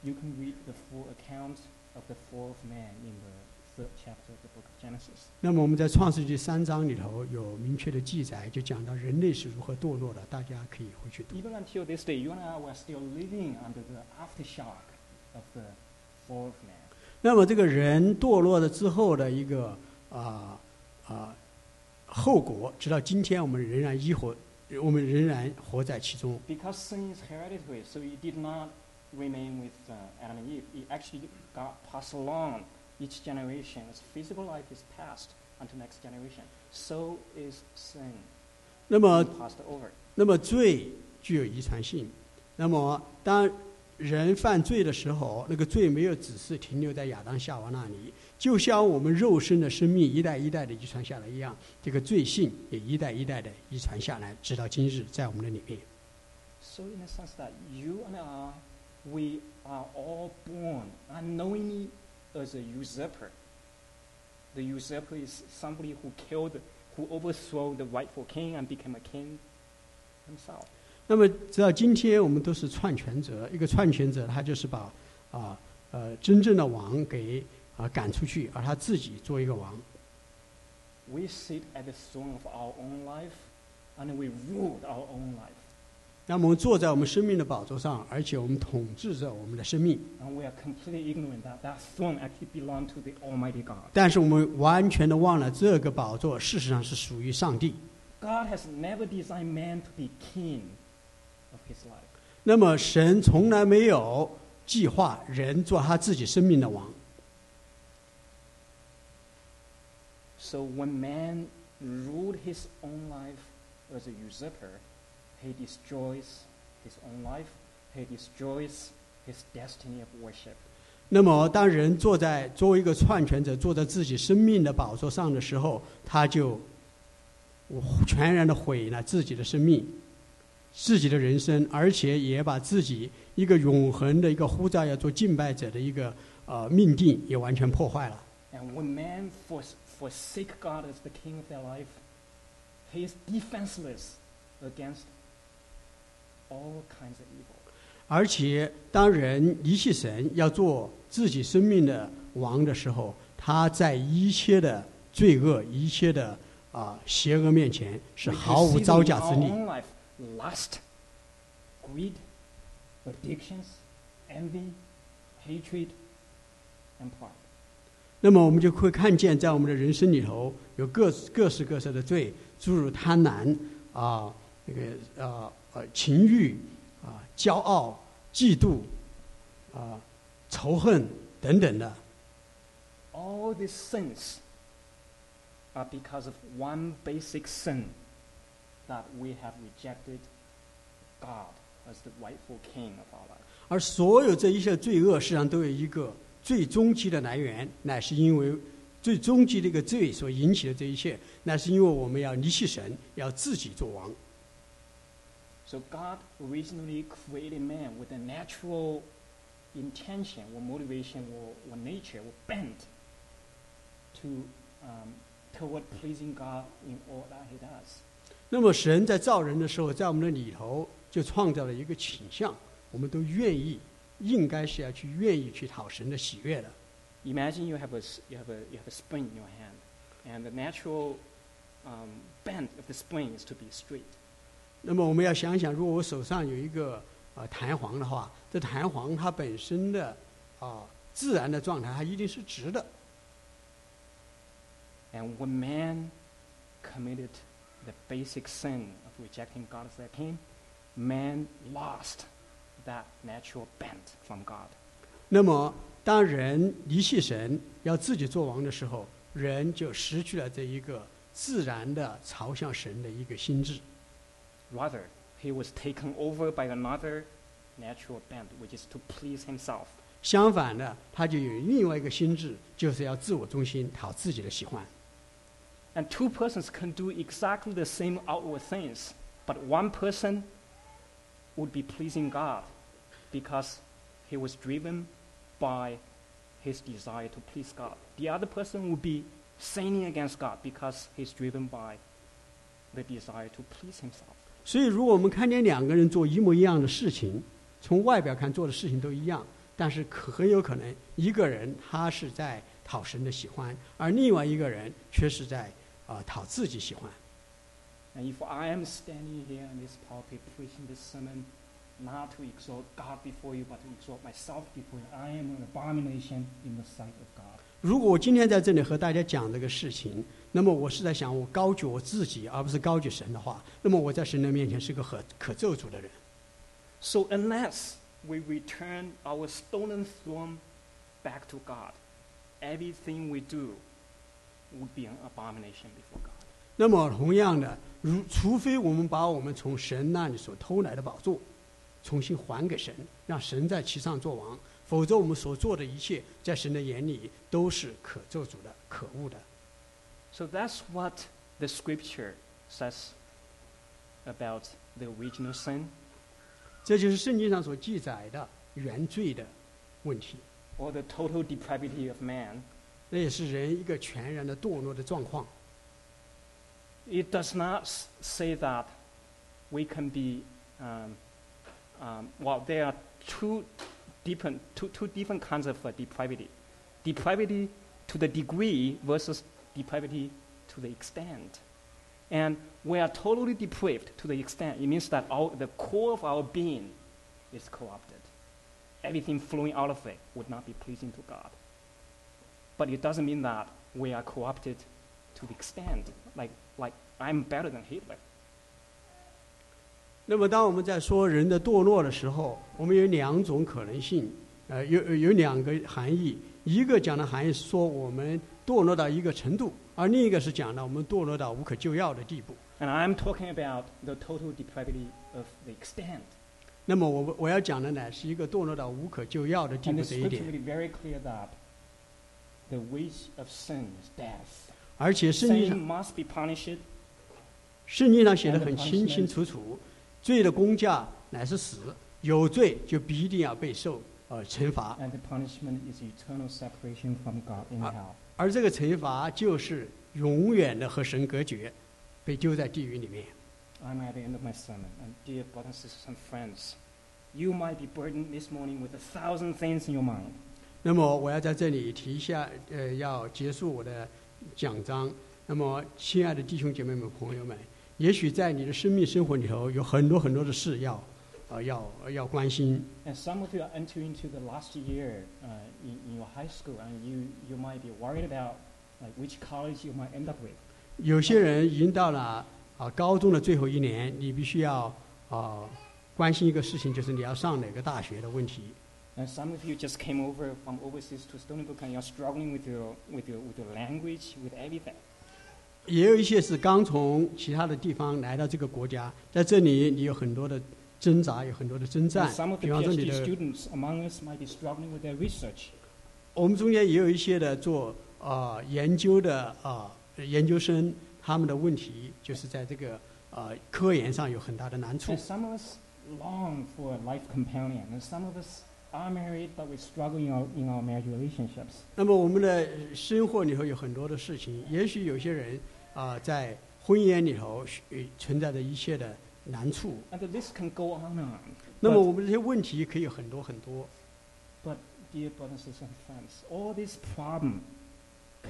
Speaker 1: You can read the full account of the fall of man in the third chapter of the book of Genesis.
Speaker 2: 那么我们在创世纪三章里头有明确的记载，就讲到人类是如何堕落的，大家可以回去读。
Speaker 1: Even until this day, you and I were still living under the aftershock of the fall of man.
Speaker 2: 那么这个人堕落了之后的一个啊啊、后果，直到今天我们仍然依活，我们仍然活在其中。
Speaker 1: Because sin is hereditary, so it did not remain with uh, Adam and Eve. It actually got passed along each generation. As physical life is passed onto next generation, so is sin
Speaker 2: 那么
Speaker 1: passed over.
Speaker 2: 那么罪具有遗传性。那么当人犯罪的时候，那个罪没有只是停留在亚当夏娃那里，就像我们肉身的生命一代一代的遗传下来一样，这个罪性也一代一代的遗传下来，直到今日在我们的里面。
Speaker 1: So in a sense that you and I, we are all born unknowingly as a usurper. The usurper is somebody who killed, who overthrew the rightful king and became a king himself.
Speaker 2: 那么直到今天，我们都是篡权者。一个篡权者，他就是把啊呃真正的王给啊赶出去，而他自己做一个王。
Speaker 1: We sit at the throne of our own life, and we rule our own life.
Speaker 2: 那么我们坐在我们生命的宝座上，而且我们统治着我们的生命。
Speaker 1: And we are completely ignorant that that throne actually belonged to the Almighty God.
Speaker 2: 但是我们完全的忘了，这个宝座事实上是属于上帝。
Speaker 1: God has never designed man to be king of his life.
Speaker 2: 那么神从来没有计划人做他自己生命的王。
Speaker 1: So when man ruled his own life as a usurper, he destroys his own life, he destroys his destiny of worship.
Speaker 2: 那么当人坐在作为一个篡权者坐在自己生命的宝座上的时候，他就全然的毁了自己的生命、自己的人生，而且也把自己一个永恒的一个呼召要做敬拜者的一个呃命定也完全破坏了。
Speaker 1: And when man fors- forsake God as the king of their life, he is defenseless against all kinds of evil.
Speaker 2: 而且，当人离弃神，要做自己生命的王的时候，他在一切的罪恶、一切的啊、邪恶面前是
Speaker 1: We
Speaker 2: 毫
Speaker 1: can
Speaker 2: 无
Speaker 1: see
Speaker 2: 招
Speaker 1: in
Speaker 2: 架之
Speaker 1: our
Speaker 2: 力。
Speaker 1: own life lust, greed, addictions, envy, hatred, and pride.
Speaker 2: 那么，我们就会看见，在我们的人生里头有各各式各色的罪，诸如贪婪啊、那个啊呃情欲啊、骄傲、嫉妒啊、仇恨等等的。
Speaker 1: All these sins are because of one basic sin that we have rejected God as the rightful king of our life.
Speaker 2: 而所有这一切罪恶，实际上都有一个最终极的来源，乃是因为最终极的一个罪所引起的这一切，乃是因为我们要离弃神，要自己做王。
Speaker 1: So God originally created man with a natural intention or motivation or, or nature or bent to um, toward pleasing God in all that he does.
Speaker 2: 那么神在造人的时候，在我们的里头就创造了一个倾向，我们都愿意，应该是要去愿意去讨神的喜悦的。
Speaker 1: Imagine you have a, s- you have a, you have a spring in your hand, and the natural um, bend of the spring is to be straight.
Speaker 2: 那么我们要想想，如果我手上有一个呃弹簧的话，这弹簧它本身的啊、自然的状态，它一定是直的。
Speaker 1: And when man committed the basic sin of rejecting God as their king, man lost that natural bent from God.
Speaker 2: 那么当人离弃神，要自己做王的时候，人就失去了这一个自然的朝向神的一个心智。
Speaker 1: Rather, he was taken over by another natural bent, which is to please himself.
Speaker 2: 相反的，他就有另外一个心智，就是要自我中心，讨自己的喜欢。
Speaker 1: And two persons can do exactly the same outward things, but one person would be pleasing God because he was driven by his desire to please God. The other person would be sinning against God because he's driven by the desire to please himself.
Speaker 2: 所以，如果我们看见两个人做一模一样的事情，从外表看做的事情都一样，但是可很有可能一个人他是在讨神的喜欢，而另外一个人却是在啊、呃讨自己喜欢。
Speaker 1: And if I am standing here in this pulpit preaching this sermon, not to exalt God before you, but to exalt myself before you, I am an abomination in the sight of God.
Speaker 2: 如果我今天在这里和大家讲这个事情，那么我是在想我高举我自己，而不是高举神的话，那么我在神的面前是个可可咒诅的人。
Speaker 1: So unless we return our stolen throne back to God, everything we do would be an abomination before God.
Speaker 2: 那么同样的，如除非我们把我们从神那里所偷来的宝座重新还给神，让神在其上做王，否则我们所做的一切，在神的眼里都是可咒诅的、可恶的。
Speaker 1: So that's what the scripture says about the original sin
Speaker 2: 这就是圣经上所记载的原罪的问题
Speaker 1: ，or the total depravity of man.
Speaker 2: 那也是人一个全然的堕落的状况。
Speaker 1: It does not say that we can be, um, um, well, there are two different, two, two different kinds of uh, depravity. Depravity to the degree versus depravity to the extent. And we are totally depraved to the extent. It means that all, the core of our being is corrupted. Everything flowing out of it would not be pleasing to God. But it doesn't mean that we are corrupted to the extent, like, like I'm better than Hitler.
Speaker 2: 那么，当我们在说人的堕落的时候，我们有两种可能性，呃，有有有两个含义。一个讲的含义是说我们堕落到一个程度，而另一个是讲的我们堕落到无可救药的地步。
Speaker 1: And I'm talking about the total depravity of the extent.
Speaker 2: 那么我我要讲的呢，是一个堕落到无可救药的地
Speaker 1: And
Speaker 2: 步这一点。
Speaker 1: made it very clear that the wage of sin is death.
Speaker 2: 而且圣经上圣经上写的很清清楚楚，罪的公价乃是死，有罪就必定要被受呃惩罚 Ah. 而这个惩罚就是永远的和神隔绝，被丢在地狱里面。
Speaker 1: I'm at the end of my sermon. And dear brothers, sisters, and friends, you might be burdened this morning with a thousand things in your mind.
Speaker 2: 那么我要在这里提一下，呃，要结束我的讲章。那么，亲爱的弟兄姐妹们、朋友们，也许在你的生命生活里头有很多很多的事要，呃，要要关心。
Speaker 1: And some of you are entering into the last year uh, in, in your high school, and you, you might be worried about like which college you might end up with.
Speaker 2: 有些人已经到了啊高中的最后一年，你必须要啊关心一个事情，就是你要上哪个大学的问题。
Speaker 1: And some of you just came over from overseas to Stony Brook, and you're struggling with your, with your, with your language, with everything.
Speaker 2: 也有一些是刚从其他的地方来到这个国家，在这里你有很多的挣扎，有很多的征战比方说你的
Speaker 1: students among us might be struggling with their research.
Speaker 2: 我们中间也有一些的做啊、呃研究的啊、研究生，他们的问题就是在这个啊、呃科研上有很大的难处
Speaker 1: And。some of us long for a life companion, and some of us are married, but we struggle in our, in our marriage relationships.
Speaker 2: 那么我们的生活里头有很多的事情，也许有些人啊、在婚姻里头呃存在着一切的难处。
Speaker 1: And the list can go on and on.
Speaker 2: 那么我们这些问题可以很多很多。
Speaker 1: But, dear brothers and friends, all these problems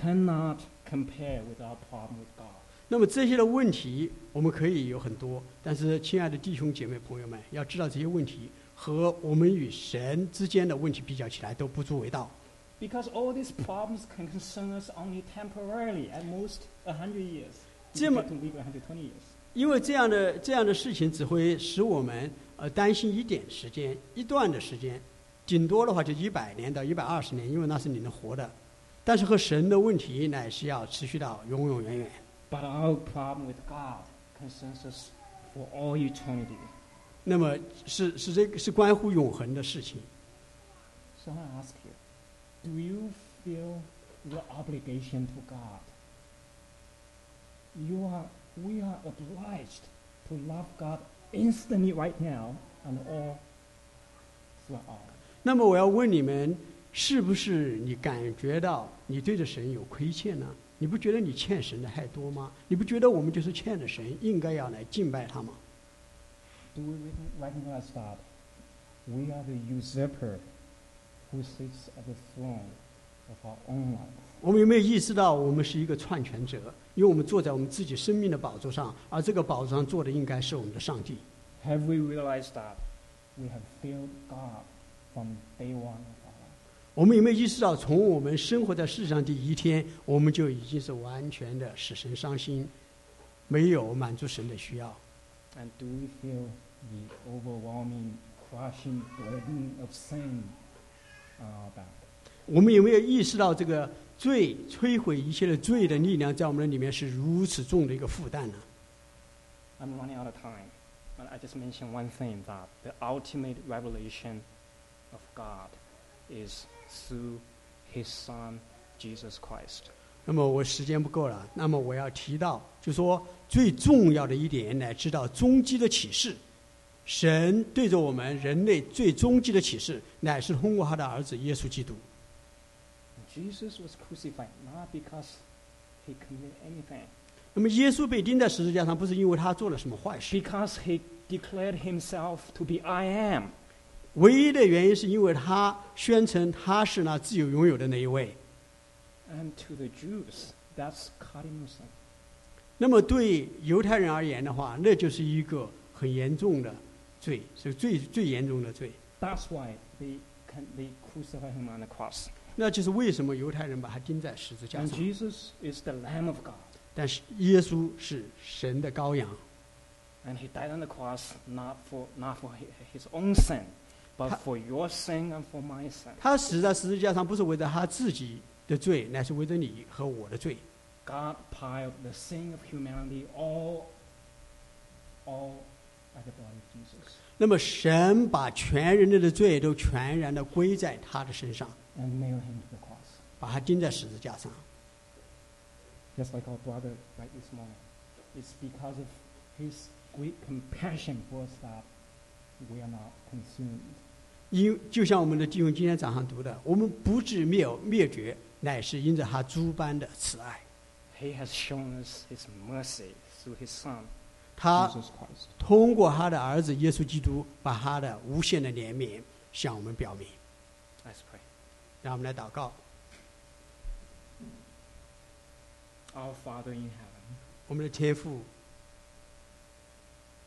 Speaker 1: cannot compare with our problem with God.
Speaker 2: 那么这些的问题我们可以有很多，但是亲爱的弟兄姐妹朋友们，要知道这些问题和我们与神之间的问题比较起来都不足为道。
Speaker 1: Because all these problems can concern us only temporarily, at most a hundred years.
Speaker 2: 这么-
Speaker 1: to live a hundred twenty years.
Speaker 2: 因为这样的这样的事情只会使我们呃担心一点时间，一段的时间，顶多的话就一百年到一百二十年，因为那是你能活的。但是和神的问题乃是要持续到永永远远。
Speaker 1: But our problem with God concerns us for all eternity.
Speaker 2: 那么是是这个是关乎永恒的事情。
Speaker 1: So I ask you, do you feel your obligation to God? You are, we are obliged to love God instantly right now and all throughout.
Speaker 2: 那么我要问你们，是不是你感觉到你对着神有亏欠呢？你不觉得你欠神的太多吗？你不觉得我们就是欠着神，应该要来敬拜他吗？
Speaker 1: Do we recognize that we are the usurper who sits at the throne of our own life?
Speaker 2: 我们有没有意识到我们是一个篡权者？因为我们坐在我们自己生命的宝座上，而这个宝座上坐的应该是我们的上帝。
Speaker 1: Have we realized that we have failed God from day one of our life?
Speaker 2: 我们有没有意识到，从我们生活在世上第一天，我们就已经是完全的使神伤心，没有满足神的需要？
Speaker 1: And do we feel the overwhelming, crushing burden of sin on our back?
Speaker 2: 我们有没有意识到这个罪摧毁一切的罪的力量，在我们的里面是如此重的一个负担呢？
Speaker 1: I'm running out of time, but I just mention one thing that the ultimate revelation of God is through His Son, Jesus Christ.
Speaker 2: 那么我时间不够了，那么我要提到，就说最重要的一点，乃知道终极的启示。神对着我们人类最终极的启示，乃是通过他的儿子耶稣基督。
Speaker 1: Jesus was crucified not because He committed anything,
Speaker 2: 那么耶稣被钉在十字架上，不是因为他做了什么坏事
Speaker 1: ，because He declared Himself to be I am.
Speaker 2: 唯一的原因是因为他宣称他是那自由拥有的那一位。
Speaker 1: And to the Jews, that's sin.
Speaker 2: 那么对犹太人而言的话，那就是一个很严重的罪，是最最严重的罪。
Speaker 1: That's why they, can, they crucified Him on the cross.
Speaker 2: 那就是为什么犹太人把他钉在十字架
Speaker 1: And
Speaker 2: 上。
Speaker 1: Jesus is the Lamb of God.
Speaker 2: 但是耶稣是神的羔羊
Speaker 1: ，And he died on the cross not for, not for hi- his own sin, but - for your sin and for my sin.
Speaker 2: 他死在十字架上不是为了他自己的罪，乃是为着你和我的罪。
Speaker 1: God piled the sin of humanity all, all at the body of Jesus.
Speaker 2: 那么神把全人类的罪都全然的归在他的身上
Speaker 1: ，And nailed him to the cross.
Speaker 2: 把他钉在十字架上。
Speaker 1: Just like our brother right this morning. It's because of his great compassion for us that we are not consumed.
Speaker 2: 因就像我们的弟兄今天早上读的，我们不至灭灭绝，乃是因着他诸般的慈爱。
Speaker 1: He has shown us his mercy through his son,
Speaker 2: 他.通过他的儿子耶稣基督，把他的无限的怜悯向我们表明。
Speaker 1: Let's pray.
Speaker 2: 让我们来祷告
Speaker 1: ，Our Father in heaven,
Speaker 2: 我们的天父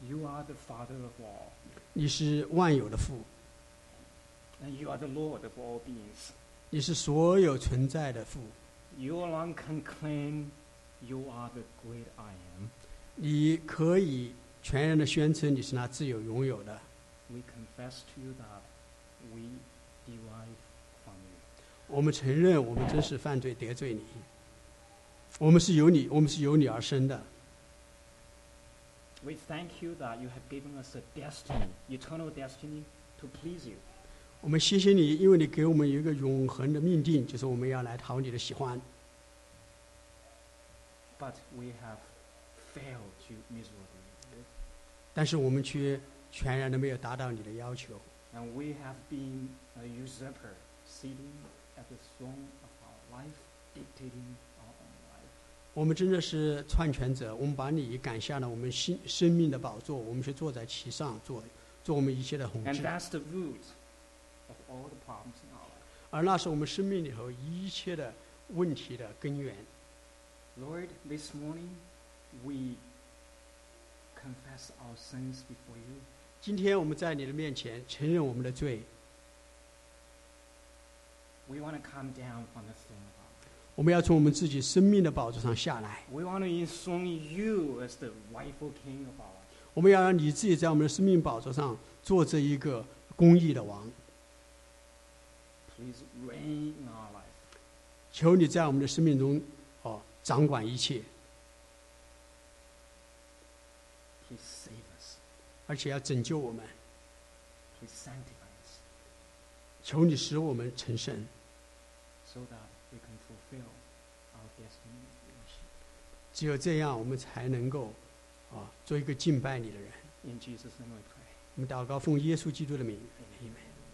Speaker 1: ，you are the Father of all.
Speaker 2: 你是万有的父
Speaker 1: ，And you are the Lord of all beings.
Speaker 2: 你是所有存在的父，
Speaker 1: You alone can claim you are the great I am.
Speaker 2: 你可以全然的宣称你是那自有拥有的。
Speaker 1: We confess to you that we derive from you.
Speaker 2: 我们承认我们真是犯罪得罪你，我们是由你，我们是由你而生的。
Speaker 1: We thank you that you have given us a destiny, eternal destiny, to please you.
Speaker 2: 我们谢谢你，因为你给我们有一个永恒的命定，就是我们要来讨你的喜欢。
Speaker 1: But we have failed you miserably.
Speaker 2: 但是我们却全然的没有达到你的要求。
Speaker 1: And we have been a usurper, sitting at the throne of our life, dictating our own life.
Speaker 2: 我们真的是篡权者，我们把你赶下了我们心生命的宝座，我们却坐在其上，做做我们一切的统治 And。
Speaker 1: that's the root all the problems in our life.
Speaker 2: 而那是我们生命里头一切的问题的根源。
Speaker 1: Lord, this morning we confess our sins before you.
Speaker 2: 今天我们在你的面前承认我们的罪
Speaker 1: ，We want to come down from the throne of our
Speaker 2: 我们要从我们自己生命的宝座上下来
Speaker 1: ，We want to enthrone you as the rightful king of our life.
Speaker 2: 我们要让你自己在我们的生命宝座上做这一个公义的王。
Speaker 1: Please reign in our life.
Speaker 2: 求你在我们的生命中，哦，掌管一切
Speaker 1: ，Please save us.
Speaker 2: 而且要拯救我们。
Speaker 1: Please sanctify us
Speaker 2: 求你使我们成圣
Speaker 1: ，so that we can fulfill our destiny
Speaker 2: 只有这样，我们才能够，啊，做一个敬拜你的人。
Speaker 1: In Jesus' name we pray.
Speaker 2: 我们祷告，奉耶稣基督的名. Amen